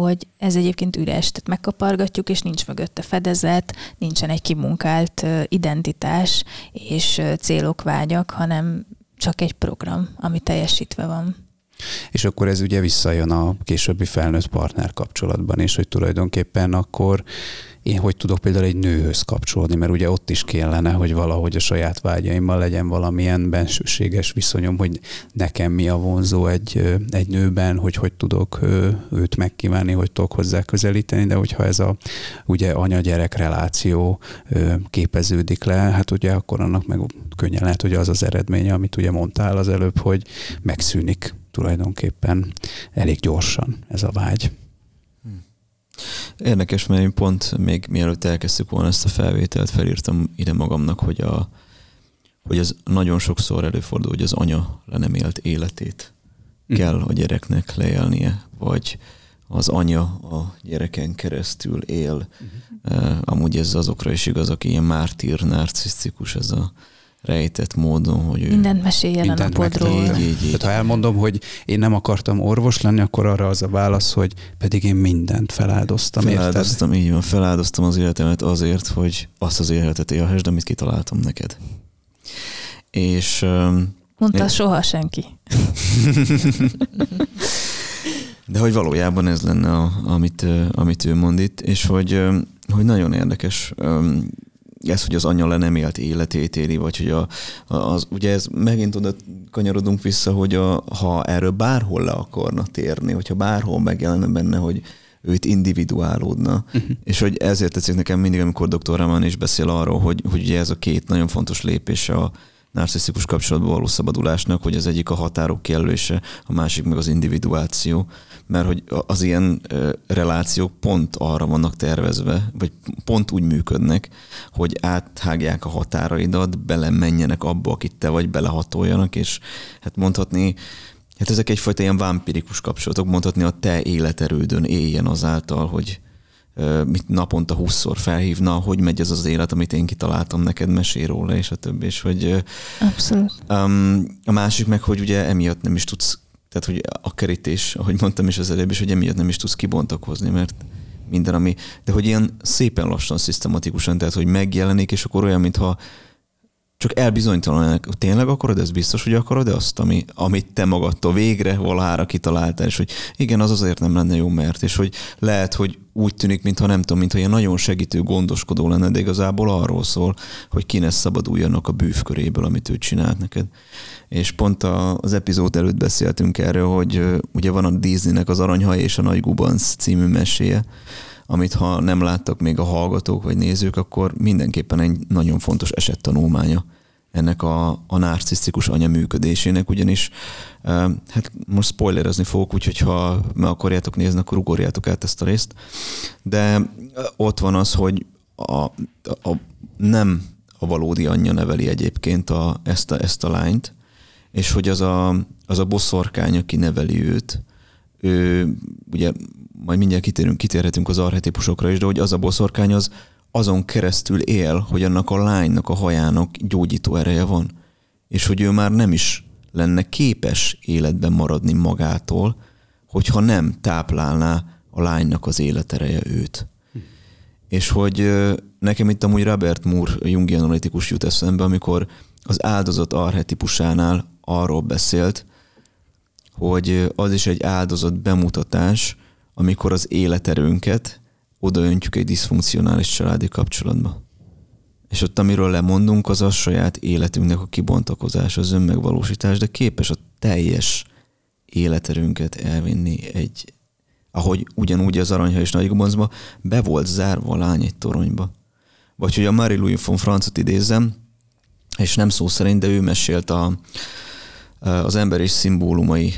hogy ez egyébként üres, tehát megkapargatjuk, és nincs mögötte fedezet, nincsen egy kimunkált identitás és célok, vágyak, hanem csak egy program, ami teljesítve van. És akkor ez ugye visszajön a későbbi felnőtt partner kapcsolatban is, hogy tulajdonképpen akkor én hogy tudok például egy nőhöz kapcsolódni, mert ugye ott is kellene, hogy valahogy a saját vágyaimmal legyen valamilyen bensőséges viszonyom, hogy nekem mi a vonzó egy, egy nőben, hogy hogy tudok őt megkívánni, hogy tudok hozzá közelíteni, de hogyha ez a ugye anya-gyerek reláció képeződik le, hát ugye akkor annak meg könnyen lehet, hogy az az eredménye, amit ugye mondtál az előbb, hogy megszűnik tulajdonképpen elég gyorsan ez a vágy. Érdekes, mert én pont még mielőtt elkezdtük volna ezt a felvételt, felírtam ide magamnak, hogy, a, hogy ez nagyon sokszor előfordul, hogy az anya le nem élt életét mhm. kell a gyereknek leélnie, vagy az anya a gyereken keresztül él. Uh-huh. Amúgy ez azokra is igaz, aki ilyen mártír, narcisztikus, ez a rejtett módon, hogy ő... Mindent meséljen mindent a napodról. Így, így, így. Tehát ha elmondom, hogy én nem akartam orvos lenni, akkor arra az a válasz, hogy pedig én mindent feláldoztam, Feláldoztam, érted? így van, feláldoztam az életemet azért, hogy azt az életet élhessd, amit kitaláltam neked. És... Mondta én... soha senki. De hogy valójában ez lenne, a, amit, amit ő mond itt, és hogy, hogy nagyon érdekes ez, hogy az anya le nem élt életét éli, vagy hogy a, az, ugye ez megint oda kanyarodunk vissza, hogy a, ha erről bárhol le akarna térni, hogyha bárhol megjelenne benne, hogy őt individuálódna. Uh-huh. És hogy ezért tetszik nekem mindig, amikor dr. Raman is beszél arról, hogy, hogy ugye ez a két nagyon fontos lépés a, narcisztikus kapcsolatból való szabadulásnak, hogy az egyik a határok kijelölése, a másik meg az individuáció, mert hogy az ilyen relációk pont arra vannak tervezve, vagy pont úgy működnek, hogy áthágják a határaidat, belemenjenek abba, akit te vagy, belehatoljanak, és hát mondhatni, hát ezek egyfajta ilyen vámpirikus kapcsolatok, mondhatni a te életerődön éljen azáltal, hogy mit naponta húszszor felhívna, hogy megy ez az élet, amit én kitaláltam neked, mesél róla, és a többi. És hogy, Abszolút. Um, a másik meg, hogy ugye emiatt nem is tudsz, tehát hogy a kerítés, ahogy mondtam is az előbb, és hogy emiatt nem is tudsz kibontakozni, mert minden, ami, de hogy ilyen szépen lassan, szisztematikusan, tehát hogy megjelenik, és akkor olyan, mintha csak elbizonytalan, tényleg akarod, ez biztos, hogy akarod, de azt, ami, amit te magadtól végre valahára kitaláltál, és hogy igen, az azért nem lenne jó, mert, és hogy lehet, hogy úgy tűnik, mintha nem tudom, mintha ilyen nagyon segítő, gondoskodó lenne, de igazából arról szól, hogy ki ne szabaduljanak a bűvköréből, amit ő csinált neked. És pont a, az epizód előtt beszéltünk erről, hogy ugye van a Disneynek az Aranyhaj és a Nagy Gubanc című meséje, amit ha nem láttak még a hallgatók vagy nézők, akkor mindenképpen egy nagyon fontos esettanulmánya ennek a, a narcisztikus anya működésének, ugyanis hát most spoilerezni fogok, úgyhogy ha meg akarjátok nézni, akkor ugorjátok át ezt a részt. De ott van az, hogy a, a, nem a valódi anyja neveli egyébként a, ezt, a, ezt a lányt, és hogy az a, az a boszorkány, aki neveli őt, ő ugye majd mindjárt kitérünk, kitérhetünk az arhetipusokra is, de hogy az a boszorkány az azon keresztül él, hogy annak a lánynak a hajának gyógyító ereje van, és hogy ő már nem is lenne képes életben maradni magától, hogyha nem táplálná a lánynak az életereje őt. Hm. És hogy nekem itt amúgy Robert Moore, jungi analitikus jut eszembe, amikor az áldozat arhetipusánál arról beszélt, hogy az is egy áldozat bemutatás, amikor az életerőnket odaöntjük egy diszfunkcionális családi kapcsolatba. És ott, amiről lemondunk, az a saját életünknek a kibontakozás, az önmegvalósítás, de képes a teljes életerőnket elvinni egy, ahogy ugyanúgy az Aranyha és Nagygoboncba, be volt zárva a lány egy toronyba. Vagy hogy a Marie-Louise von Francot idézzem, és nem szó szerint, de ő mesélt a, az ember és szimbólumai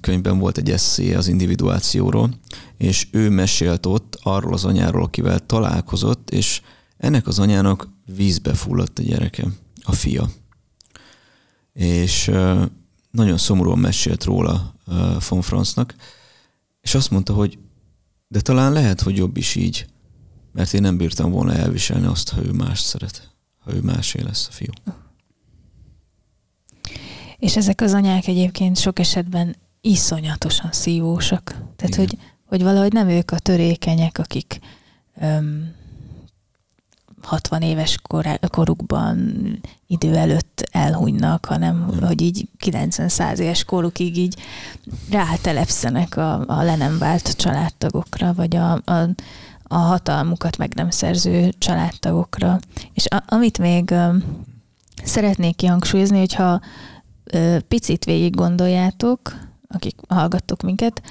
könyvben volt egy eszé az individuációról, és ő mesélt ott arról az anyáról, akivel találkozott, és ennek az anyának vízbe fulladt a gyereke, a fia. És nagyon szomorúan mesélt róla von Franznak, és azt mondta, hogy de talán lehet, hogy jobb is így, mert én nem bírtam volna elviselni azt, ha ő más szeret, ha ő másé lesz a fiú. És ezek az anyák egyébként sok esetben iszonyatosan szívósak. Tehát, hogy, hogy valahogy nem ők a törékenyek, akik öm, 60 éves korá, korukban idő előtt elhunynak, hanem mm. hogy így 90-100 éves korukig így rátelepszenek a, a le nem vált családtagokra, vagy a, a, a hatalmukat meg nem szerző családtagokra. És a, amit még um, szeretnék kihangsúlyozni, hogyha picit végig gondoljátok, akik hallgattok minket,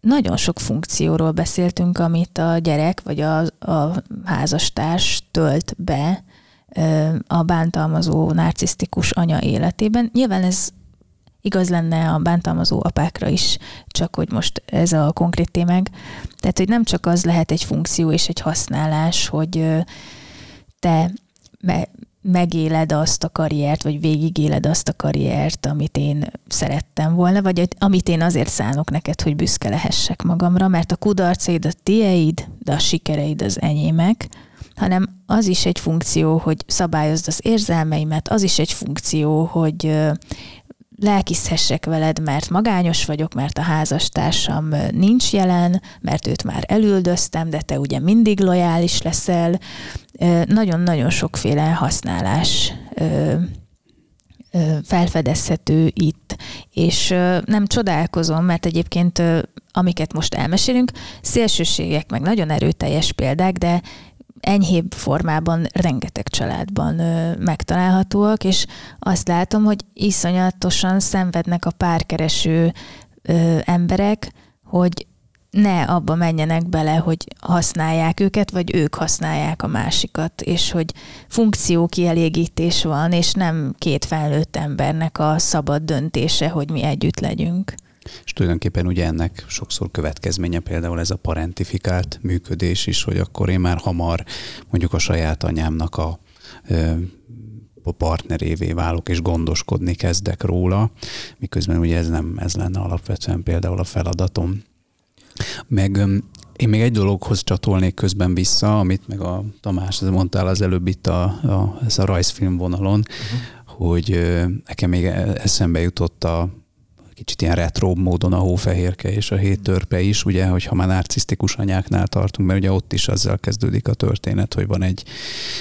nagyon sok funkcióról beszéltünk, amit a gyerek vagy a, a házastárs tölt be a bántalmazó narcisztikus anya életében. Nyilván ez igaz lenne a bántalmazó apákra is, csak hogy most ez a konkrét témák. Tehát, hogy nem csak az lehet egy funkció és egy használás, hogy te megéled azt a karriert, vagy végigéled azt a karriert, amit én szerettem volna, vagy amit én azért szánok neked, hogy büszke lehessek magamra, mert a kudarcaid a tieid, de a sikereid az enyémek, hanem az is egy funkció, hogy szabályozd az érzelmeimet, az is egy funkció, hogy lelkizhessek veled, mert magányos vagyok, mert a házastársam nincs jelen, mert őt már elüldöztem, de te ugye mindig lojális leszel. Nagyon-nagyon sokféle használás felfedezhető itt. És nem csodálkozom, mert egyébként amiket most elmesélünk, szélsőségek, meg nagyon erőteljes példák, de enyhébb formában rengeteg családban ö, megtalálhatóak, és azt látom, hogy iszonyatosan szenvednek a párkereső ö, emberek, hogy ne abba menjenek bele, hogy használják őket, vagy ők használják a másikat, és hogy funkció kielégítés van, és nem két felnőtt embernek a szabad döntése, hogy mi együtt legyünk. És tulajdonképpen ugye ennek sokszor következménye például ez a parentifikált működés is, hogy akkor én már hamar mondjuk a saját anyámnak a a partnerévé válok, és gondoskodni kezdek róla, miközben ugye ez nem ez lenne alapvetően például a feladatom. Meg én még egy dologhoz csatolnék közben vissza, amit meg a Tamás mondtál az előbb itt a, a, ez a rajzfilm vonalon, uh-huh. hogy nekem még eszembe jutott a kicsit ilyen retro módon a hófehérke és a hét törpe is, ugye, hogyha már narcisztikus anyáknál tartunk, mert ugye ott is azzal kezdődik a történet, hogy van egy,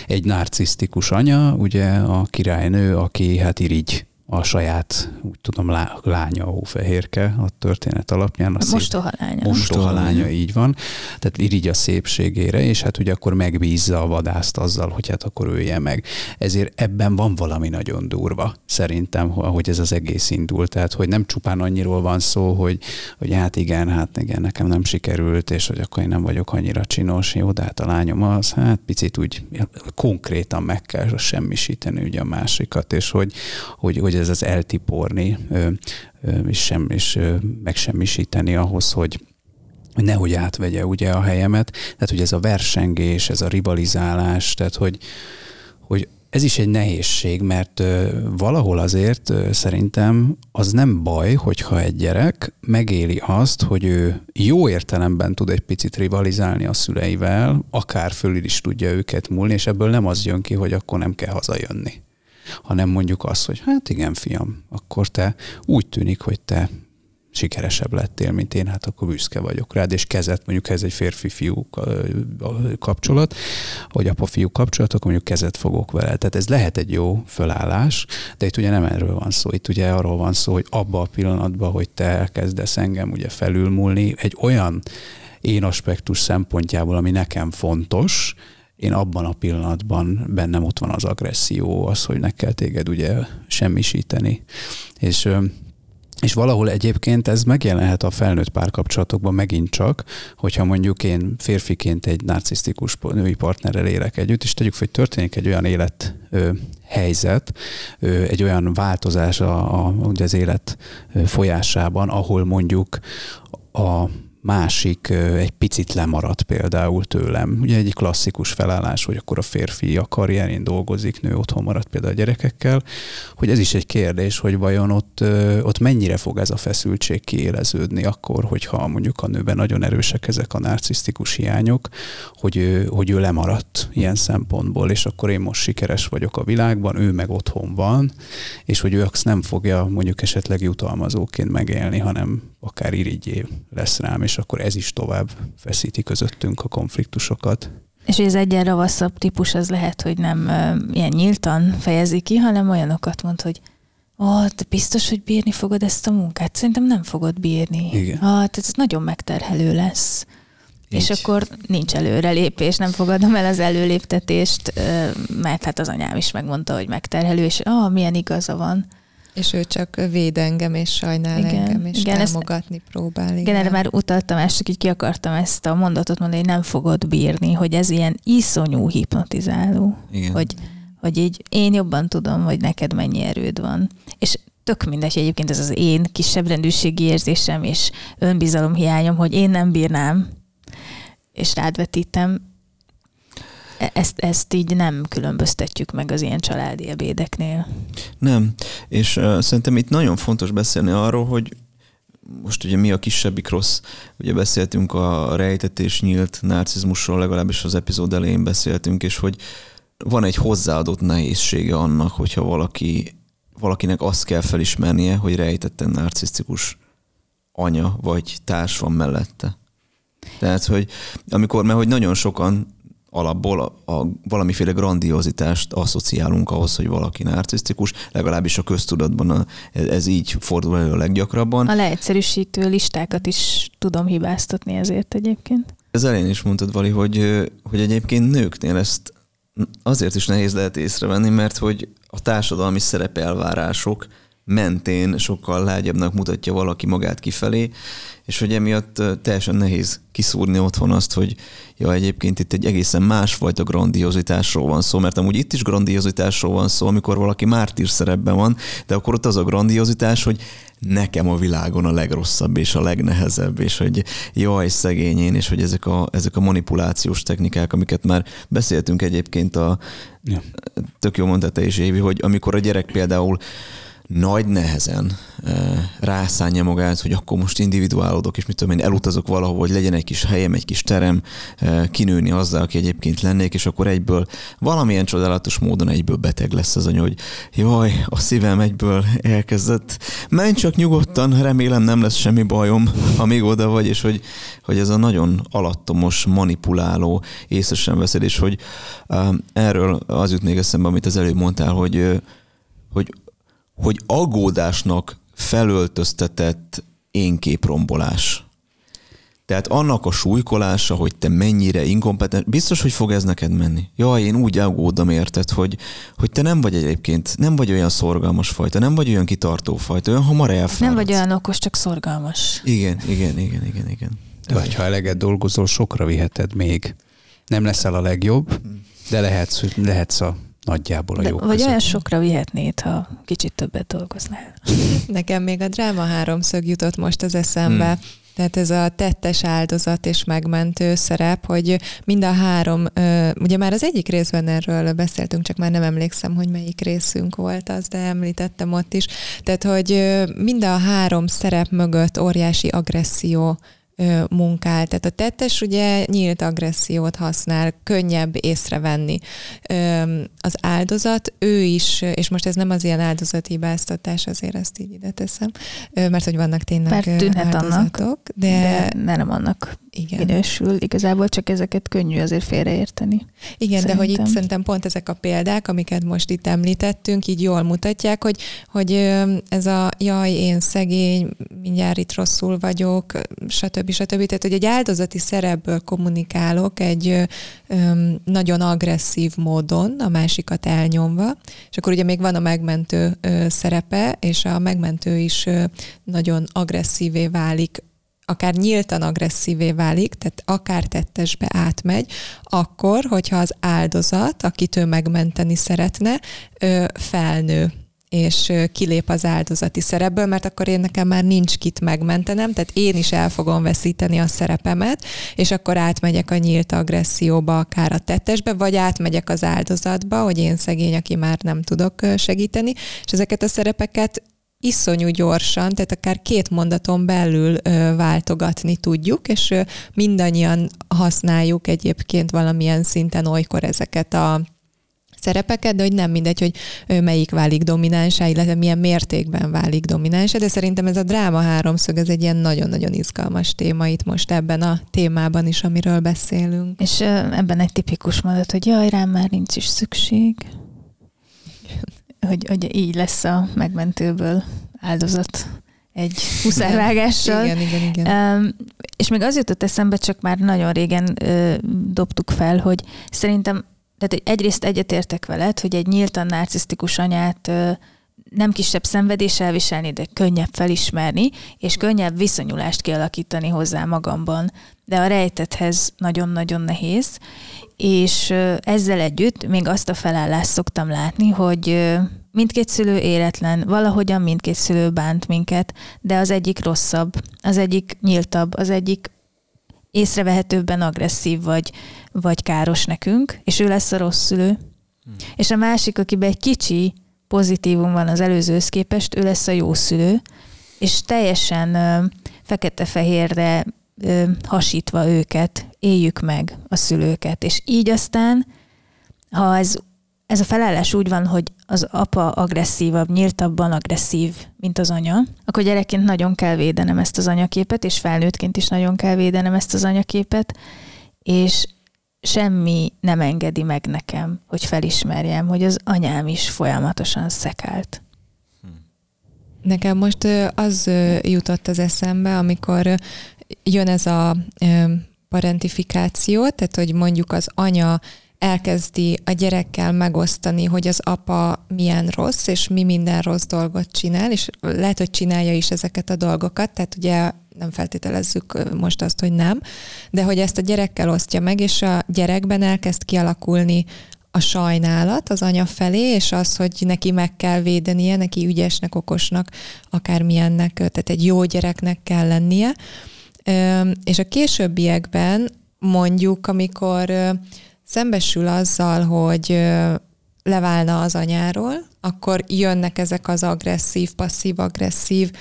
egy narcisztikus anya, ugye a királynő, aki hát irigy a saját, úgy tudom, lá, lánya Hófehérke a történet alapján. A, a mostoha lánya. Mostoha lánya, így van. Tehát irigy a szépségére, és hát ugye akkor megbízza a vadászt azzal, hogy hát akkor ölje meg. Ezért ebben van valami nagyon durva, szerintem, hogy ez az egész indul. Tehát, hogy nem csupán annyiról van szó, hogy, hogy hát igen, hát igen, nekem nem sikerült, és hogy akkor én nem vagyok annyira csinos, jó, de hát a lányom az, hát picit úgy konkrétan meg kell semmisíteni ugye a másikat, és hogy, hogy, hogy ez az eltiporni, és, sem, és megsemmisíteni ahhoz, hogy nehogy átvegye ugye a helyemet. Tehát, hogy ez a versengés, ez a rivalizálás, tehát, hogy, hogy ez is egy nehézség, mert valahol azért szerintem az nem baj, hogyha egy gyerek megéli azt, hogy ő jó értelemben tud egy picit rivalizálni a szüleivel, akár fölül is tudja őket múlni, és ebből nem az jön ki, hogy akkor nem kell hazajönni hanem mondjuk azt, hogy hát igen, fiam, akkor te úgy tűnik, hogy te sikeresebb lettél, mint én, hát akkor büszke vagyok rád, és kezet, mondjuk ez egy férfi-fiú kapcsolat, vagy apa-fiú kapcsolat, akkor mondjuk kezet fogok vele. Tehát ez lehet egy jó fölállás, de itt ugye nem erről van szó. Itt ugye arról van szó, hogy abba a pillanatban, hogy te elkezdesz engem ugye felülmúlni, egy olyan én aspektus szempontjából, ami nekem fontos, én abban a pillanatban bennem ott van az agresszió, az, hogy meg kell téged ugye semmisíteni. És és valahol egyébként ez megjelenhet a felnőtt párkapcsolatokban megint csak, hogyha mondjuk én férfiként egy narcisztikus női partnerrel élek együtt, és tegyük fel, hogy történik egy olyan élet helyzet, egy olyan változás a, a, ugye az élet folyásában, ahol mondjuk a másik egy picit lemaradt például tőlem. Ugye egy klasszikus felállás, hogy akkor a férfi a karrierén dolgozik, nő otthon maradt például a gyerekekkel, hogy ez is egy kérdés, hogy vajon ott, ott mennyire fog ez a feszültség kiéleződni akkor, hogyha mondjuk a nőben nagyon erősek ezek a narcisztikus hiányok, hogy ő, hogy ő lemaradt ilyen szempontból, és akkor én most sikeres vagyok a világban, ő meg otthon van, és hogy ő azt nem fogja mondjuk esetleg jutalmazóként megélni, hanem akár irigyé lesz rám, és akkor ez is tovább feszíti közöttünk a konfliktusokat. És ez egyen ravaszabb típus az lehet, hogy nem uh, ilyen nyíltan fejezi ki, hanem olyanokat mond, hogy Ó, oh, te biztos, hogy bírni fogod ezt a munkát? Szerintem nem fogod bírni. Igen. Ah, tehát ez nagyon megterhelő lesz. Így. És akkor nincs előrelépés, nem fogadom el az előléptetést, mert hát az anyám is megmondta, hogy megterhelő, és ah, milyen igaza van. És ő csak véd engem, és sajnál igen, engem, és igen, támogatni ezt, próbál. Igen. erre már utaltam, és csak így ki akartam ezt a mondatot mondani, hogy nem fogod bírni, hogy ez ilyen iszonyú hipnotizáló. Igen. Hogy, hogy így én jobban tudom, hogy neked mennyi erőd van. És tök mindegy, egyébként ez az én kisebb rendűségi érzésem és önbizalomhiányom, hogy én nem bírnám, és rád vetítem, ezt, ezt így nem különböztetjük meg az ilyen családi ebédeknél. Nem, és uh, szerintem itt nagyon fontos beszélni arról, hogy most ugye mi a kisebbik rossz, ugye beszéltünk a rejtetés nyílt narcizmusról, legalábbis az epizód elején beszéltünk, és hogy van egy hozzáadott nehézsége annak, hogyha valaki, valakinek azt kell felismernie, hogy rejtetten narcisztikus anya vagy társ van mellette. Tehát, hogy amikor, mert hogy nagyon sokan alapból a, a valamiféle grandiozitást asszociálunk ahhoz, hogy valaki narcisztikus, legalábbis a köztudatban a, ez így fordul elő a leggyakrabban. A leegyszerűsítő listákat is tudom hibáztatni ezért egyébként. Ez elén is mondtad, Vali, hogy, hogy egyébként nőknél ezt azért is nehéz lehet észrevenni, mert hogy a társadalmi szerepelvárások mentén sokkal lágyabbnak mutatja valaki magát kifelé, és hogy emiatt teljesen nehéz kiszúrni otthon azt, hogy ja, egyébként itt egy egészen másfajta grandiozitásról van szó, mert amúgy itt is grandiozitásról van szó, amikor valaki mártír szerepben van, de akkor ott az a grandiozitás, hogy nekem a világon a legrosszabb és a legnehezebb, és hogy jaj, szegény én, és hogy ezek a, ezek a manipulációs technikák, amiket már beszéltünk egyébként a ja. tök jó mondta te is, Évi, hogy amikor a gyerek például nagy nehezen rászánja magát, hogy akkor most individuálodok, és mit tudom én, elutazok valahova, hogy legyen egy kis helyem, egy kis terem, kinőni azzal, aki egyébként lennék, és akkor egyből valamilyen csodálatos módon egyből beteg lesz az anya, hogy jaj, a szívem egyből elkezdett. Menj csak nyugodtan, remélem nem lesz semmi bajom, amíg oda vagy, és hogy, hogy ez a nagyon alattomos, manipuláló, észre sem veszed, és hogy erről az jut még eszembe, amit az előbb mondtál, hogy, hogy, hogy aggódásnak felöltöztetett énképrombolás. Tehát annak a súlykolása, hogy te mennyire inkompetens, biztos, hogy fog ez neked menni. Jaj, én úgy aggódom érted, hogy, hogy te nem vagy egyébként, nem vagy olyan szorgalmas fajta, nem vagy olyan kitartó fajta, olyan hamar elfáradsz. Nem vagy olyan okos, csak szorgalmas. Igen, igen, igen, igen, igen. Vagy ha eleget dolgozol, sokra viheted még. Nem leszel a legjobb, de lehetsz, lehetsz a nagyjából a jó Vagy között. olyan sokra vihetnéd, ha kicsit többet dolgoznál. Nekem még a dráma háromszög jutott most az eszembe. Hmm. Tehát ez a tettes áldozat és megmentő szerep, hogy mind a három, ugye már az egyik részben erről beszéltünk, csak már nem emlékszem, hogy melyik részünk volt az, de említettem ott is. Tehát, hogy mind a három szerep mögött óriási agresszió munkál. Tehát a tettes ugye nyílt agressziót használ, könnyebb észrevenni. Az áldozat, ő is, és most ez nem az ilyen áldozathibáztatás, azért ezt így ide teszem, mert hogy vannak tényleg Mert tűnhet áldozatok, annak, de, de nem annak igen. minősül. Igazából csak ezeket könnyű azért félreérteni. Igen, szerintem. de hogy itt szerintem pont ezek a példák, amiket most itt említettünk, így jól mutatják, hogy, hogy ez a jaj, én szegény, mindjárt itt rosszul vagyok, stb. stb. Tehát, hogy egy áldozati szerepből kommunikálok egy nagyon agresszív módon, a másikat elnyomva, és akkor ugye még van a megmentő szerepe, és a megmentő is nagyon agresszívé válik akár nyíltan agresszívé válik, tehát akár tettesbe átmegy, akkor, hogyha az áldozat, akit ő megmenteni szeretne, felnő és kilép az áldozati szerepből, mert akkor én nekem már nincs kit megmentenem, tehát én is el fogom veszíteni a szerepemet, és akkor átmegyek a nyílt agresszióba, akár a tettesbe, vagy átmegyek az áldozatba, hogy én szegény, aki már nem tudok segíteni, és ezeket a szerepeket iszonyú gyorsan, tehát akár két mondaton belül ö, váltogatni tudjuk, és ö, mindannyian használjuk egyébként valamilyen szinten olykor ezeket a szerepeket, de hogy nem mindegy, hogy melyik válik dominánsá, illetve milyen mértékben válik dominánsá, de szerintem ez a dráma háromszög, ez egy ilyen nagyon-nagyon izgalmas téma itt most ebben a témában is, amiről beszélünk. És ebben egy tipikus mondat, hogy jaj, rám már nincs is szükség hogy, hogy így lesz a megmentőből áldozat egy huszárvágással. Igen, igen, igen. Um, és még az jutott eszembe, csak már nagyon régen uh, dobtuk fel, hogy szerintem, tehát egyrészt egyetértek veled, hogy egy nyíltan narcisztikus anyát uh, nem kisebb szenvedés elviselni, de könnyebb felismerni, és könnyebb viszonyulást kialakítani hozzá magamban. De a rejtethez nagyon-nagyon nehéz, és ezzel együtt még azt a felállást szoktam látni, hogy mindkét szülő életlen, valahogyan mindkét szülő bánt minket, de az egyik rosszabb, az egyik nyíltabb, az egyik észrevehetőbben agresszív vagy, vagy káros nekünk, és ő lesz a rossz szülő. Hmm. És a másik, akiben egy kicsi pozitívum van az előzőhöz képest, ő lesz a jó szülő, és teljesen fekete-fehérre hasítva őket, éljük meg a szülőket. És így aztán, ha ez, ez a felállás úgy van, hogy az apa agresszívabb, nyíltabban agresszív, mint az anya, akkor gyerekként nagyon kell védenem ezt az anyaképet, és felnőttként is nagyon kell védenem ezt az anyaképet, és semmi nem engedi meg nekem, hogy felismerjem, hogy az anyám is folyamatosan szekált. Nekem most az jutott az eszembe, amikor jön ez a parentifikáció, tehát hogy mondjuk az anya elkezdi a gyerekkel megosztani, hogy az apa milyen rossz, és mi minden rossz dolgot csinál, és lehet, hogy csinálja is ezeket a dolgokat, tehát ugye nem feltételezzük most azt, hogy nem, de hogy ezt a gyerekkel osztja meg, és a gyerekben elkezd kialakulni a sajnálat az anya felé, és az, hogy neki meg kell védenie, neki ügyesnek, okosnak, akármilyennek, tehát egy jó gyereknek kell lennie. És a későbbiekben mondjuk, amikor szembesül azzal, hogy leválna az anyáról, akkor jönnek ezek az agresszív, passzív-agresszív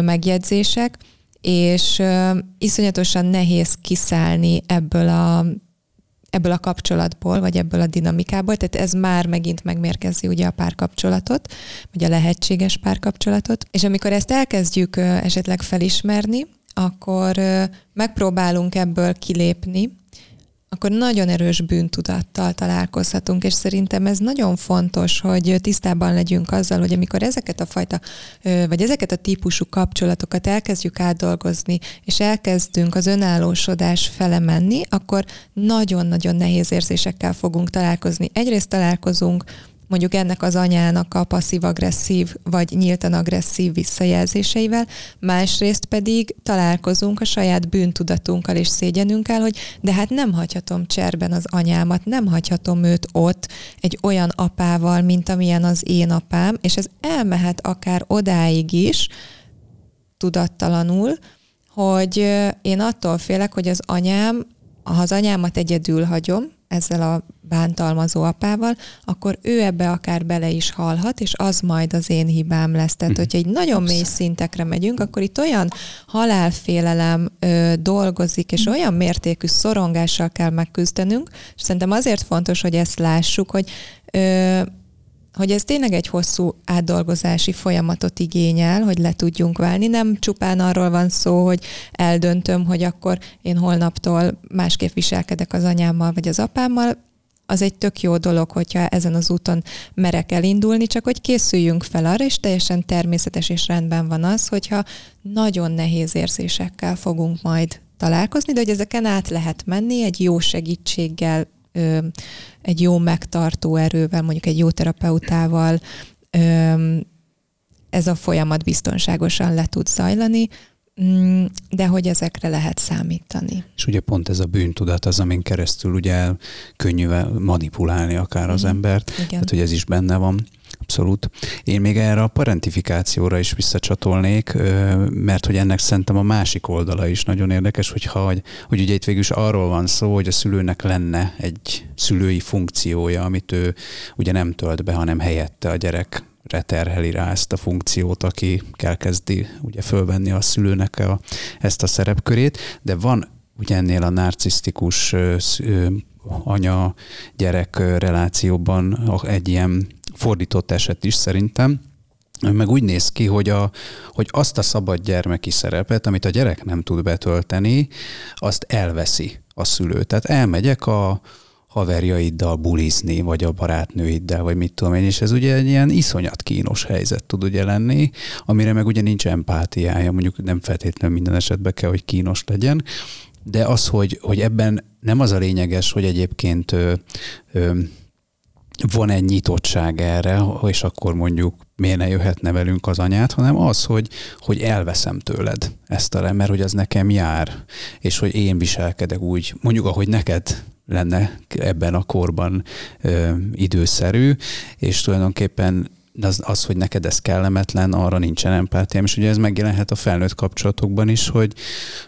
megjegyzések, és ö, iszonyatosan nehéz kiszállni ebből a ebből a kapcsolatból, vagy ebből a dinamikából, tehát ez már megint megmérkezi ugye a párkapcsolatot, vagy a lehetséges párkapcsolatot, és amikor ezt elkezdjük esetleg felismerni, akkor megpróbálunk ebből kilépni, akkor nagyon erős bűntudattal találkozhatunk, és szerintem ez nagyon fontos, hogy tisztában legyünk azzal, hogy amikor ezeket a fajta, vagy ezeket a típusú kapcsolatokat elkezdjük átdolgozni, és elkezdünk az önállósodás fele menni, akkor nagyon-nagyon nehéz érzésekkel fogunk találkozni. Egyrészt találkozunk mondjuk ennek az anyának a passzív-agresszív vagy nyíltan agresszív visszajelzéseivel, másrészt pedig találkozunk a saját bűntudatunkkal és szégyenünkkel, hogy de hát nem hagyhatom cserben az anyámat, nem hagyhatom őt ott egy olyan apával, mint amilyen az én apám, és ez elmehet akár odáig is, tudattalanul, hogy én attól félek, hogy az anyám, ha az anyámat egyedül hagyom, ezzel a bántalmazó apával, akkor ő ebbe akár bele is halhat, és az majd az én hibám lesz. Tehát, mhm. hogyha egy nagyon mély szintekre megyünk, akkor itt olyan halálfélelem ö, dolgozik, és mhm. olyan mértékű szorongással kell megküzdenünk, és szerintem azért fontos, hogy ezt lássuk, hogy ö, hogy ez tényleg egy hosszú átdolgozási folyamatot igényel, hogy le tudjunk válni. Nem csupán arról van szó, hogy eldöntöm, hogy akkor én holnaptól másképp viselkedek az anyámmal vagy az apámmal, az egy tök jó dolog, hogyha ezen az úton merek elindulni, csak hogy készüljünk fel arra, és teljesen természetes és rendben van az, hogyha nagyon nehéz érzésekkel fogunk majd találkozni, de hogy ezeken át lehet menni egy jó segítséggel, egy jó megtartó erővel, mondjuk egy jó terapeutával, ez a folyamat biztonságosan le tud zajlani, de hogy ezekre lehet számítani. És ugye pont ez a bűntudat az, amin keresztül ugye könnyű manipulálni akár az mm. embert, Igen. tehát hogy ez is benne van. Abszolút. Én még erre a parentifikációra is visszacsatolnék, mert hogy ennek szerintem a másik oldala is nagyon érdekes, hogy, hogy, hogy ugye itt végül is arról van szó, hogy a szülőnek lenne egy szülői funkciója, amit ő ugye nem tölt be, hanem helyette a gyerek terheli rá ezt a funkciót, aki elkezdi ugye fölvenni a szülőnek a, ezt a szerepkörét, de van ugye ennél a narcisztikus anya-gyerek relációban egy ilyen fordított eset is szerintem, meg úgy néz ki, hogy, a, hogy azt a szabad gyermeki szerepet, amit a gyerek nem tud betölteni, azt elveszi a szülő. Tehát elmegyek a haverjaiddal bulizni, vagy a barátnőiddel, vagy mit tudom én, és ez ugye egy ilyen iszonyat kínos helyzet tud ugye lenni, amire meg ugye nincs empátiája, mondjuk nem feltétlenül minden esetben kell, hogy kínos legyen, de az, hogy, hogy ebben nem az a lényeges, hogy egyébként ö, ö, van egy nyitottság erre, és akkor mondjuk miért ne jöhetne velünk az anyát, hanem az, hogy, hogy elveszem tőled ezt a mert hogy az nekem jár, és hogy én viselkedek úgy, mondjuk ahogy neked lenne ebben a korban ö, időszerű, és tulajdonképpen az, az, hogy neked ez kellemetlen, arra nincsen empátiám, és ugye ez megjelenhet a felnőtt kapcsolatokban is, hogy,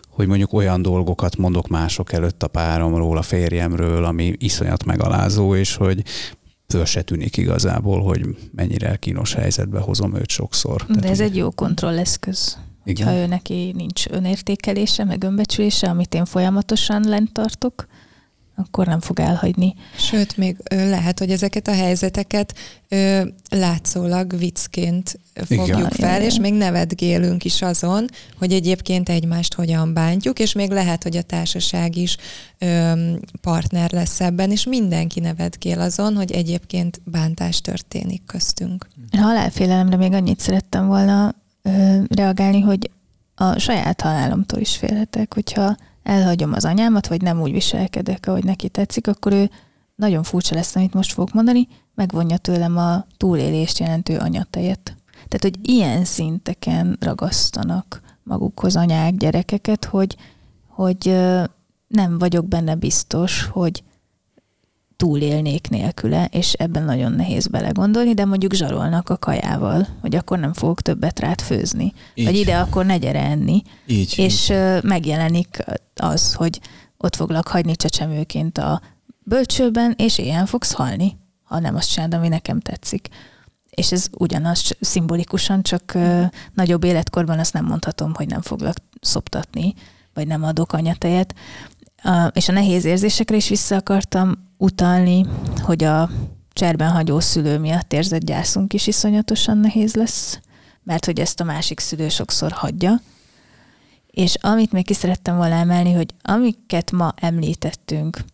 hogy mondjuk olyan dolgokat mondok mások előtt a páromról, a férjemről, ami iszonyat megalázó, és hogy föl se tűnik igazából, hogy mennyire kínos helyzetbe hozom őt sokszor. De Tehát, ez egy jó kontrolleszköz. Igen. Ha ő neki nincs önértékelése, meg önbecsülése, amit én folyamatosan lent tartok, akkor nem fog elhagyni. Sőt, még lehet, hogy ezeket a helyzeteket ö, látszólag viccként fogjuk Igen. fel, és még nevetgélünk is azon, hogy egyébként egymást hogyan bántjuk, és még lehet, hogy a társaság is ö, partner lesz ebben, és mindenki nevetgél azon, hogy egyébként bántás történik köztünk. A halálfélelemre még annyit szerettem volna ö, reagálni, hogy a saját halálomtól is félhetek, hogyha elhagyom az anyámat, vagy nem úgy viselkedek, ahogy neki tetszik, akkor ő nagyon furcsa lesz, amit most fogok mondani, megvonja tőlem a túlélést jelentő anyatejet. Tehát, hogy ilyen szinteken ragasztanak magukhoz anyák, gyerekeket, hogy, hogy nem vagyok benne biztos, hogy túlélnék nélküle, és ebben nagyon nehéz belegondolni, de mondjuk zsarolnak a kajával, hogy akkor nem fogok többet rád főzni, így. vagy ide akkor ne gyere enni. Így, és így. megjelenik az, hogy ott foglak hagyni csecsemőként a bölcsőben, és ilyen fogsz halni. hanem azt csináld, ami nekem tetszik. És ez ugyanaz szimbolikusan, csak nagyobb életkorban azt nem mondhatom, hogy nem foglak szoptatni, vagy nem adok anyatejet. És a nehéz érzésekre is vissza akartam utalni, hogy a cserben hagyó szülő miatt érzett gyászunk is iszonyatosan nehéz lesz, mert hogy ezt a másik szülő sokszor hagyja. És amit még ki szerettem volna emelni, hogy amiket ma említettünk,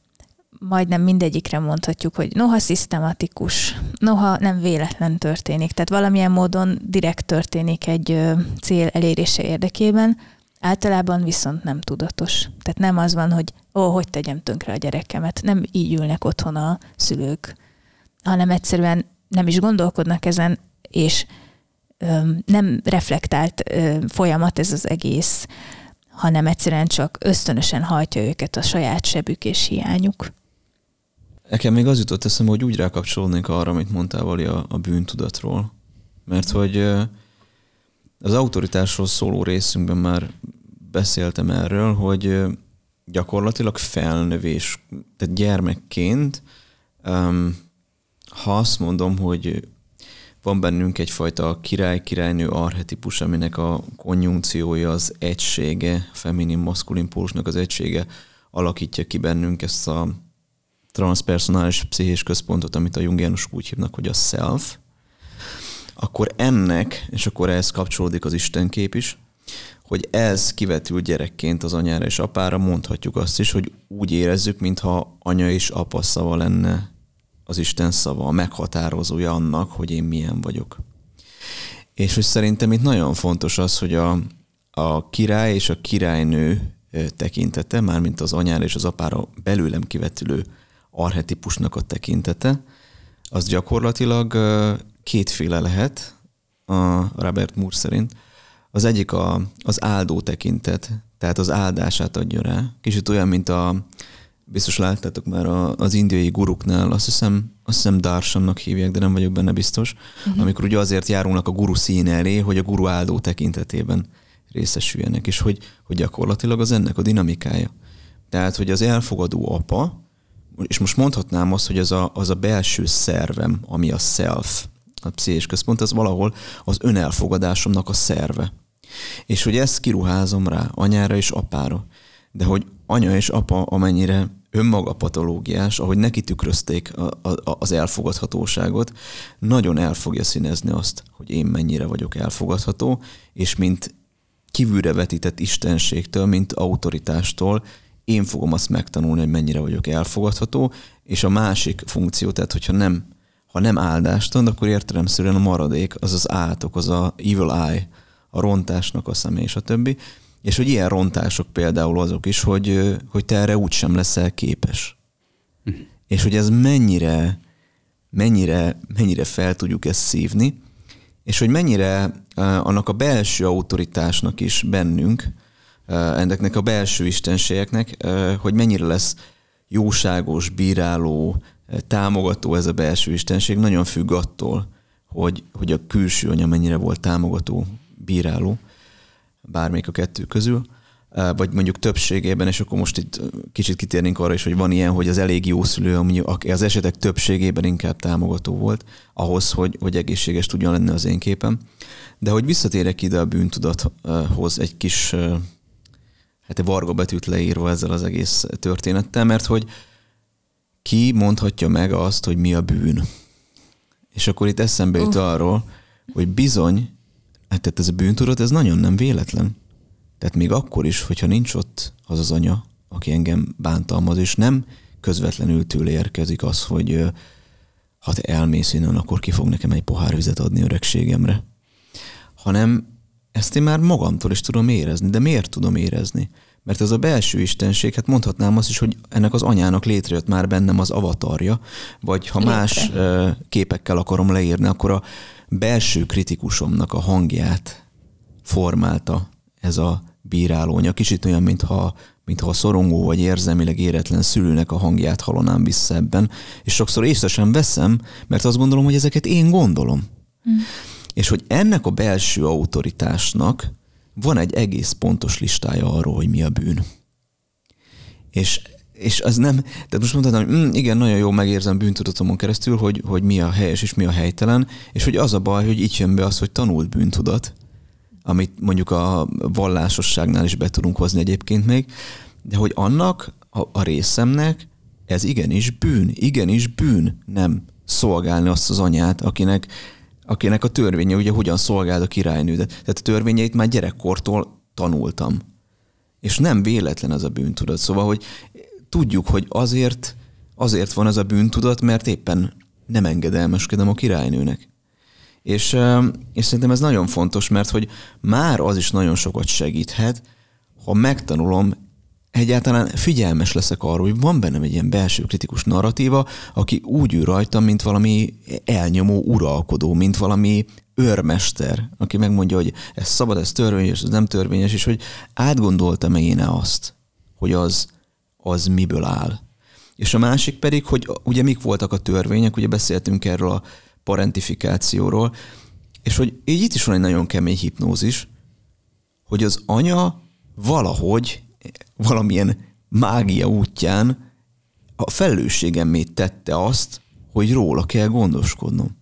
majdnem mindegyikre mondhatjuk, hogy noha szisztematikus, noha nem véletlen történik, tehát valamilyen módon direkt történik egy cél elérése érdekében, általában viszont nem tudatos. Tehát nem az van, hogy ó, hogy tegyem tönkre a gyerekemet, nem így ülnek otthon a szülők, hanem egyszerűen nem is gondolkodnak ezen, és nem reflektált folyamat ez az egész, hanem egyszerűen csak ösztönösen hajtja őket a saját sebük és hiányuk. Nekem még az jutott eszembe, hogy úgy rákapcsolódnék arra, amit mondtál Vali a, a bűntudatról. Mert hogy az autoritásról szóló részünkben már beszéltem erről, hogy gyakorlatilag felnövés, tehát gyermekként, ha azt mondom, hogy van bennünk egyfajta király-királynő arhetipus, aminek a konjunkciója az egysége, feminin-maszkulin pólusnak az egysége alakítja ki bennünk ezt a transpersonális pszichés központot, amit a jungianusok úgy hívnak, hogy a self, akkor ennek, és akkor ehhez kapcsolódik az istenkép is, hogy ez kivetül gyerekként az anyára és apára, mondhatjuk azt is, hogy úgy érezzük, mintha anya és apa szava lenne az Isten szava, a meghatározója annak, hogy én milyen vagyok. És hogy szerintem itt nagyon fontos az, hogy a, a király és a királynő tekintete, mármint az anyára és az apára belőlem kivetülő arhetipusnak a tekintete, az gyakorlatilag kétféle lehet a Robert Moore szerint. Az egyik a, az áldó tekintet, tehát az áldását adja rá. Kicsit olyan, mint a, biztos láttátok már a, az indiai guruknál, azt hiszem, azt hiszem Darsannak hívják, de nem vagyok benne biztos, uh-huh. amikor ugye azért járulnak a guru szín elé, hogy a guru áldó tekintetében részesüljenek, és hogy, hogy gyakorlatilag az ennek a dinamikája. Tehát, hogy az elfogadó apa, és most mondhatnám azt, hogy az a, az a belső szervem, ami a self, a pszichés központ, az valahol az önelfogadásomnak a szerve. És hogy ezt kiruházom rá anyára és apára. De hogy anya és apa amennyire önmaga patológiás, ahogy neki tükrözték a, a, az elfogadhatóságot, nagyon el fogja színezni azt, hogy én mennyire vagyok elfogadható, és mint kívülre vetített istenségtől, mint autoritástól én fogom azt megtanulni, hogy mennyire vagyok elfogadható, és a másik funkció, tehát hogyha nem, ha nem áldást ad, akkor értelemszerűen a maradék, az az átok, az a evil eye, a rontásnak a személy, és a többi. És hogy ilyen rontások például azok is, hogy, hogy te erre úgysem leszel képes. Uh-huh. És hogy ez mennyire, mennyire, mennyire fel tudjuk ezt szívni, és hogy mennyire annak a belső autoritásnak is bennünk, ennek a belső istenségeknek, hogy mennyire lesz jóságos, bíráló, támogató ez a belső istenség, nagyon függ attól, hogy, hogy a külső anya mennyire volt támogató, bíráló, bármelyik a kettő közül, vagy mondjuk többségében, és akkor most itt kicsit kitérnénk arra is, hogy van ilyen, hogy az elég jó szülő, ami az esetek többségében inkább támogató volt, ahhoz, hogy, hogy egészséges tudjon lenni az én képem. De hogy visszatérek ide a bűntudathoz egy kis hát varga betűt leírva ezzel az egész történettel, mert hogy ki mondhatja meg azt, hogy mi a bűn. És akkor itt eszembe jut uh. arról, hogy bizony, hát tehát ez a bűntudat, ez nagyon nem véletlen. Tehát még akkor is, hogyha nincs ott az az anya, aki engem bántalmaz, és nem közvetlenül tőle érkezik az, hogy ha te elmész innen, akkor ki fog nekem egy pohár vizet adni öregségemre. Hanem ezt én már magamtól is tudom érezni. De miért tudom érezni? Mert ez a belső istenség, hát mondhatnám azt is, hogy ennek az anyának létrejött már bennem az avatarja, vagy ha Létre. más képekkel akarom leírni, akkor a belső kritikusomnak a hangját formálta ez a bírálónya. Kicsit olyan, mintha, mintha a szorongó vagy érzelmileg éretlen szülőnek a hangját hallanám vissza ebben, és sokszor észre sem veszem, mert azt gondolom, hogy ezeket én gondolom. Mm. És hogy ennek a belső autoritásnak van egy egész pontos listája arról, hogy mi a bűn. És és az nem, tehát most mondhatnám, hogy mm, igen, nagyon jó megérzem bűntudatomon keresztül, hogy, hogy mi a helyes és mi a helytelen, és hogy az a baj, hogy itt jön be az, hogy tanult bűntudat, amit mondjuk a vallásosságnál is be tudunk hozni egyébként még, de hogy annak a, a részemnek ez igenis bűn, igenis bűn nem szolgálni azt az anyát, akinek, akinek a törvénye ugye hogyan szolgál a királynő. Tehát a törvényeit már gyerekkortól tanultam. És nem véletlen ez a bűntudat. Szóval, hogy tudjuk, hogy azért, azért van ez a bűntudat, mert éppen nem engedelmeskedem a királynőnek. És, és szerintem ez nagyon fontos, mert hogy már az is nagyon sokat segíthet, ha megtanulom, egyáltalán figyelmes leszek arról, hogy van bennem egy ilyen belső kritikus narratíva, aki úgy ül rajtam, mint valami elnyomó uralkodó, mint valami őrmester, aki megmondja, hogy ez szabad, ez törvényes, ez nem törvényes, és hogy átgondoltam-e én azt, hogy az, az miből áll. És a másik pedig, hogy ugye mik voltak a törvények, ugye beszéltünk erről a parentifikációról, és hogy így itt is van egy nagyon kemény hipnózis, hogy az anya valahogy, valamilyen mágia útján a felelősségemmé tette azt, hogy róla kell gondoskodnom.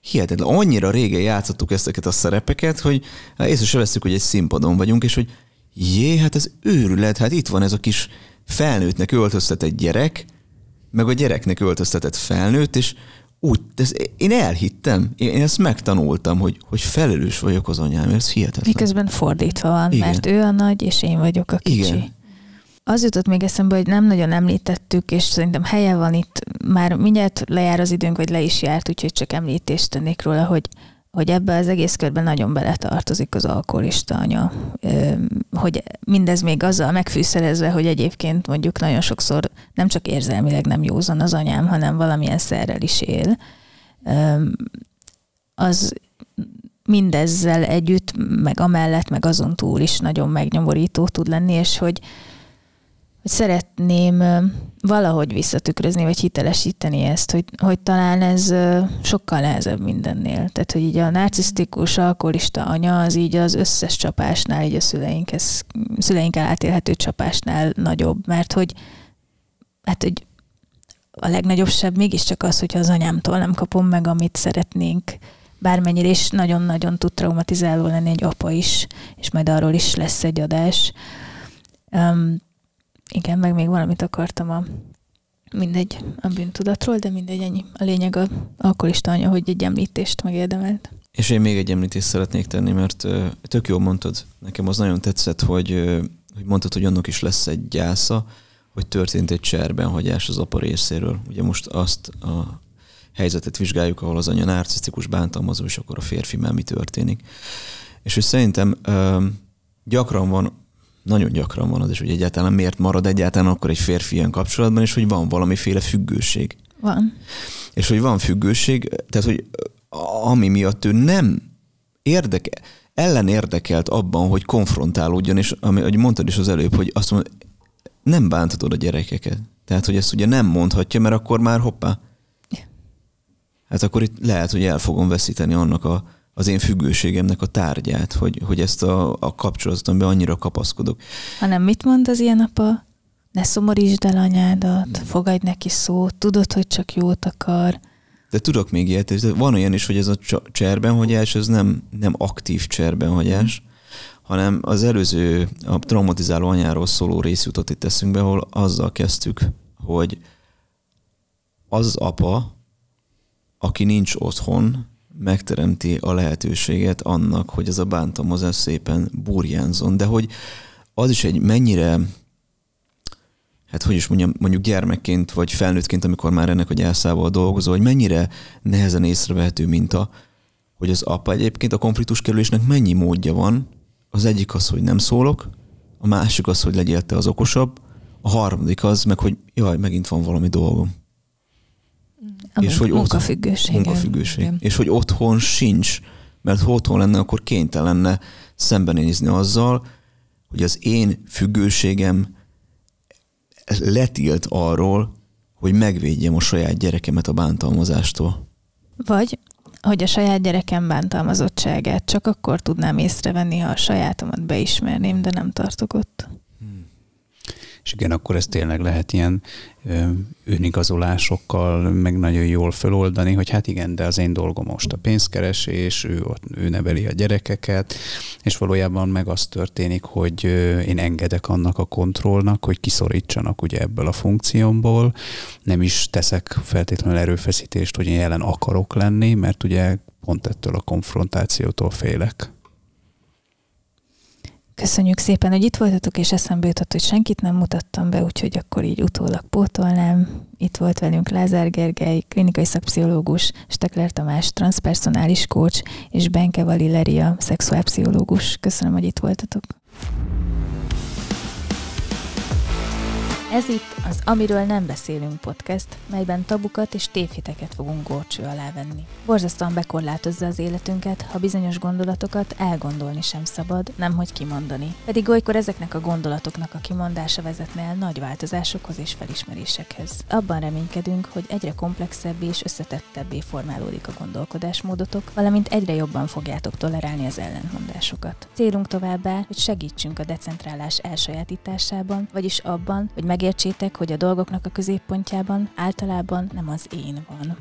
Hihetetlen. Annyira régen játszottuk ezeket a szerepeket, hogy hát észre se veszük, hogy egy színpadon vagyunk, és hogy jé, hát ez őrület, hát itt van ez a kis felnőttnek öltöztetett gyerek, meg a gyereknek öltöztetett felnőtt, és úgy, ez, én elhittem, én ezt megtanultam, hogy, hogy felelős vagyok az anyám, ez hihetetlen. Miközben fordítva van, Igen. mert ő a nagy, és én vagyok a kicsi. Igen. Az jutott még eszembe, hogy nem nagyon említettük, és szerintem helye van itt, már mindjárt lejár az időnk, vagy le is járt, úgyhogy csak említést tennék róla, hogy hogy ebbe az egész körben nagyon beletartozik az alkoholista anya. Hogy mindez még azzal megfűszerezve, hogy egyébként mondjuk nagyon sokszor nem csak érzelmileg nem józan az anyám, hanem valamilyen szerrel is él. Az mindezzel együtt, meg amellett, meg azon túl is nagyon megnyomorító tud lenni, és hogy, hogy szeretném valahogy visszatükrözni, vagy hitelesíteni ezt, hogy, hogy talán ez sokkal nehezebb mindennél. Tehát, hogy így a narcisztikus, alkoholista anya az így az összes csapásnál, így a szüleinkhez, szüleinkkel átélhető csapásnál nagyobb, mert hogy hát, hogy a legnagyobb sebb mégiscsak az, hogyha az anyámtól nem kapom meg, amit szeretnénk, bármennyire is nagyon-nagyon tud traumatizáló lenni egy apa is, és majd arról is lesz egy adás. Um, igen, meg még valamit akartam a mindegy a bűntudatról, de mindegy, ennyi. A lényeg a alkoholista anya, hogy egy említést megérdemelt. És én még egy említést szeretnék tenni, mert tök jól mondtad, nekem az nagyon tetszett, hogy, hogy mondtad, hogy annak is lesz egy gyásza, hogy történt egy cserben hagyás az apa részéről. Ugye most azt a helyzetet vizsgáljuk, ahol az anya narcisztikus bántalmazó, és akkor a férfi mi történik. És hogy szerintem gyakran van nagyon gyakran van az is, hogy egyáltalán miért marad egyáltalán akkor egy férfi ilyen kapcsolatban, és hogy van valamiféle függőség. Van. És hogy van függőség, tehát hogy ami miatt ő nem érdeke, ellen érdekelt abban, hogy konfrontálódjon, és ami, ahogy mondtad is az előbb, hogy azt mondod, nem bántatod a gyerekeket. Tehát, hogy ezt ugye nem mondhatja, mert akkor már hoppá. Hát akkor itt lehet, hogy el fogom veszíteni annak a, az én függőségemnek a tárgyát, hogy, hogy ezt a, a kapcsolatomban annyira kapaszkodok. Hanem mit mond az ilyen apa? Ne szomorítsd el anyádat, fogadj neki szót, tudod, hogy csak jót akar. De tudok még ilyet, de van olyan is, hogy ez a cserbenhagyás, ez nem, nem aktív cserbenhagyás, hanem az előző, a traumatizáló anyáról szóló rész jutott itt eszünkbe, ahol azzal kezdtük, hogy az apa, aki nincs otthon, megteremti a lehetőséget annak, hogy ez a bántalmazás szépen burjánzon, de hogy az is egy mennyire, hát hogy is mondjam, mondjuk gyermekként vagy felnőttként, amikor már ennek a gyászával dolgozol, hogy mennyire nehezen észrevehető minta, hogy az apa egyébként a konfliktus kerülésnek mennyi módja van. Az egyik az, hogy nem szólok, a másik az, hogy legyél te az okosabb, a harmadik az meg, hogy jaj, megint van valami dolgom. A és hogy munkafüggőség. Munkafüggőség. Igen. És hogy otthon sincs, mert ha otthon lenne, akkor kénytelen lenne szembenézni azzal, hogy az én függőségem letilt arról, hogy megvédjem a saját gyerekemet a bántalmazástól. Vagy, hogy a saját gyerekem bántalmazottságát csak akkor tudnám észrevenni, ha a sajátomat beismerném, de nem tartok ott. És igen, akkor ez tényleg lehet ilyen önigazolásokkal meg nagyon jól feloldani, hogy hát igen, de az én dolgom most a pénzkeresés, ő, ő neveli a gyerekeket, és valójában meg az történik, hogy én engedek annak a kontrollnak, hogy kiszorítsanak ugye ebből a funkciómból, nem is teszek feltétlenül erőfeszítést, hogy én jelen akarok lenni, mert ugye pont ettől a konfrontációtól félek. Köszönjük szépen, hogy itt voltatok, és eszembe jutott, hogy senkit nem mutattam be, úgyhogy akkor így utólag pótolnám. Itt volt velünk Lázár Gergely, klinikai szakpszichológus, Stekler Tamás, transpersonális coach, és Benke Valileria, szexuálpszichológus. Köszönöm, hogy itt voltatok. Ez itt az Amiről nem beszélünk podcast, melyben tabukat és tévhiteket fogunk górcső alá venni. Borzasztóan bekorlátozza az életünket, ha bizonyos gondolatokat elgondolni sem szabad, nemhogy kimondani. Pedig olykor ezeknek a gondolatoknak a kimondása vezetne el nagy változásokhoz és felismerésekhez. Abban reménykedünk, hogy egyre komplexebbé és összetettebbé formálódik a gondolkodásmódotok, valamint egyre jobban fogjátok tolerálni az ellentmondásokat. Célunk továbbá, hogy segítsünk a decentrálás elsajátításában, vagyis abban, hogy Megértsétek, hogy a dolgoknak a középpontjában általában nem az én van.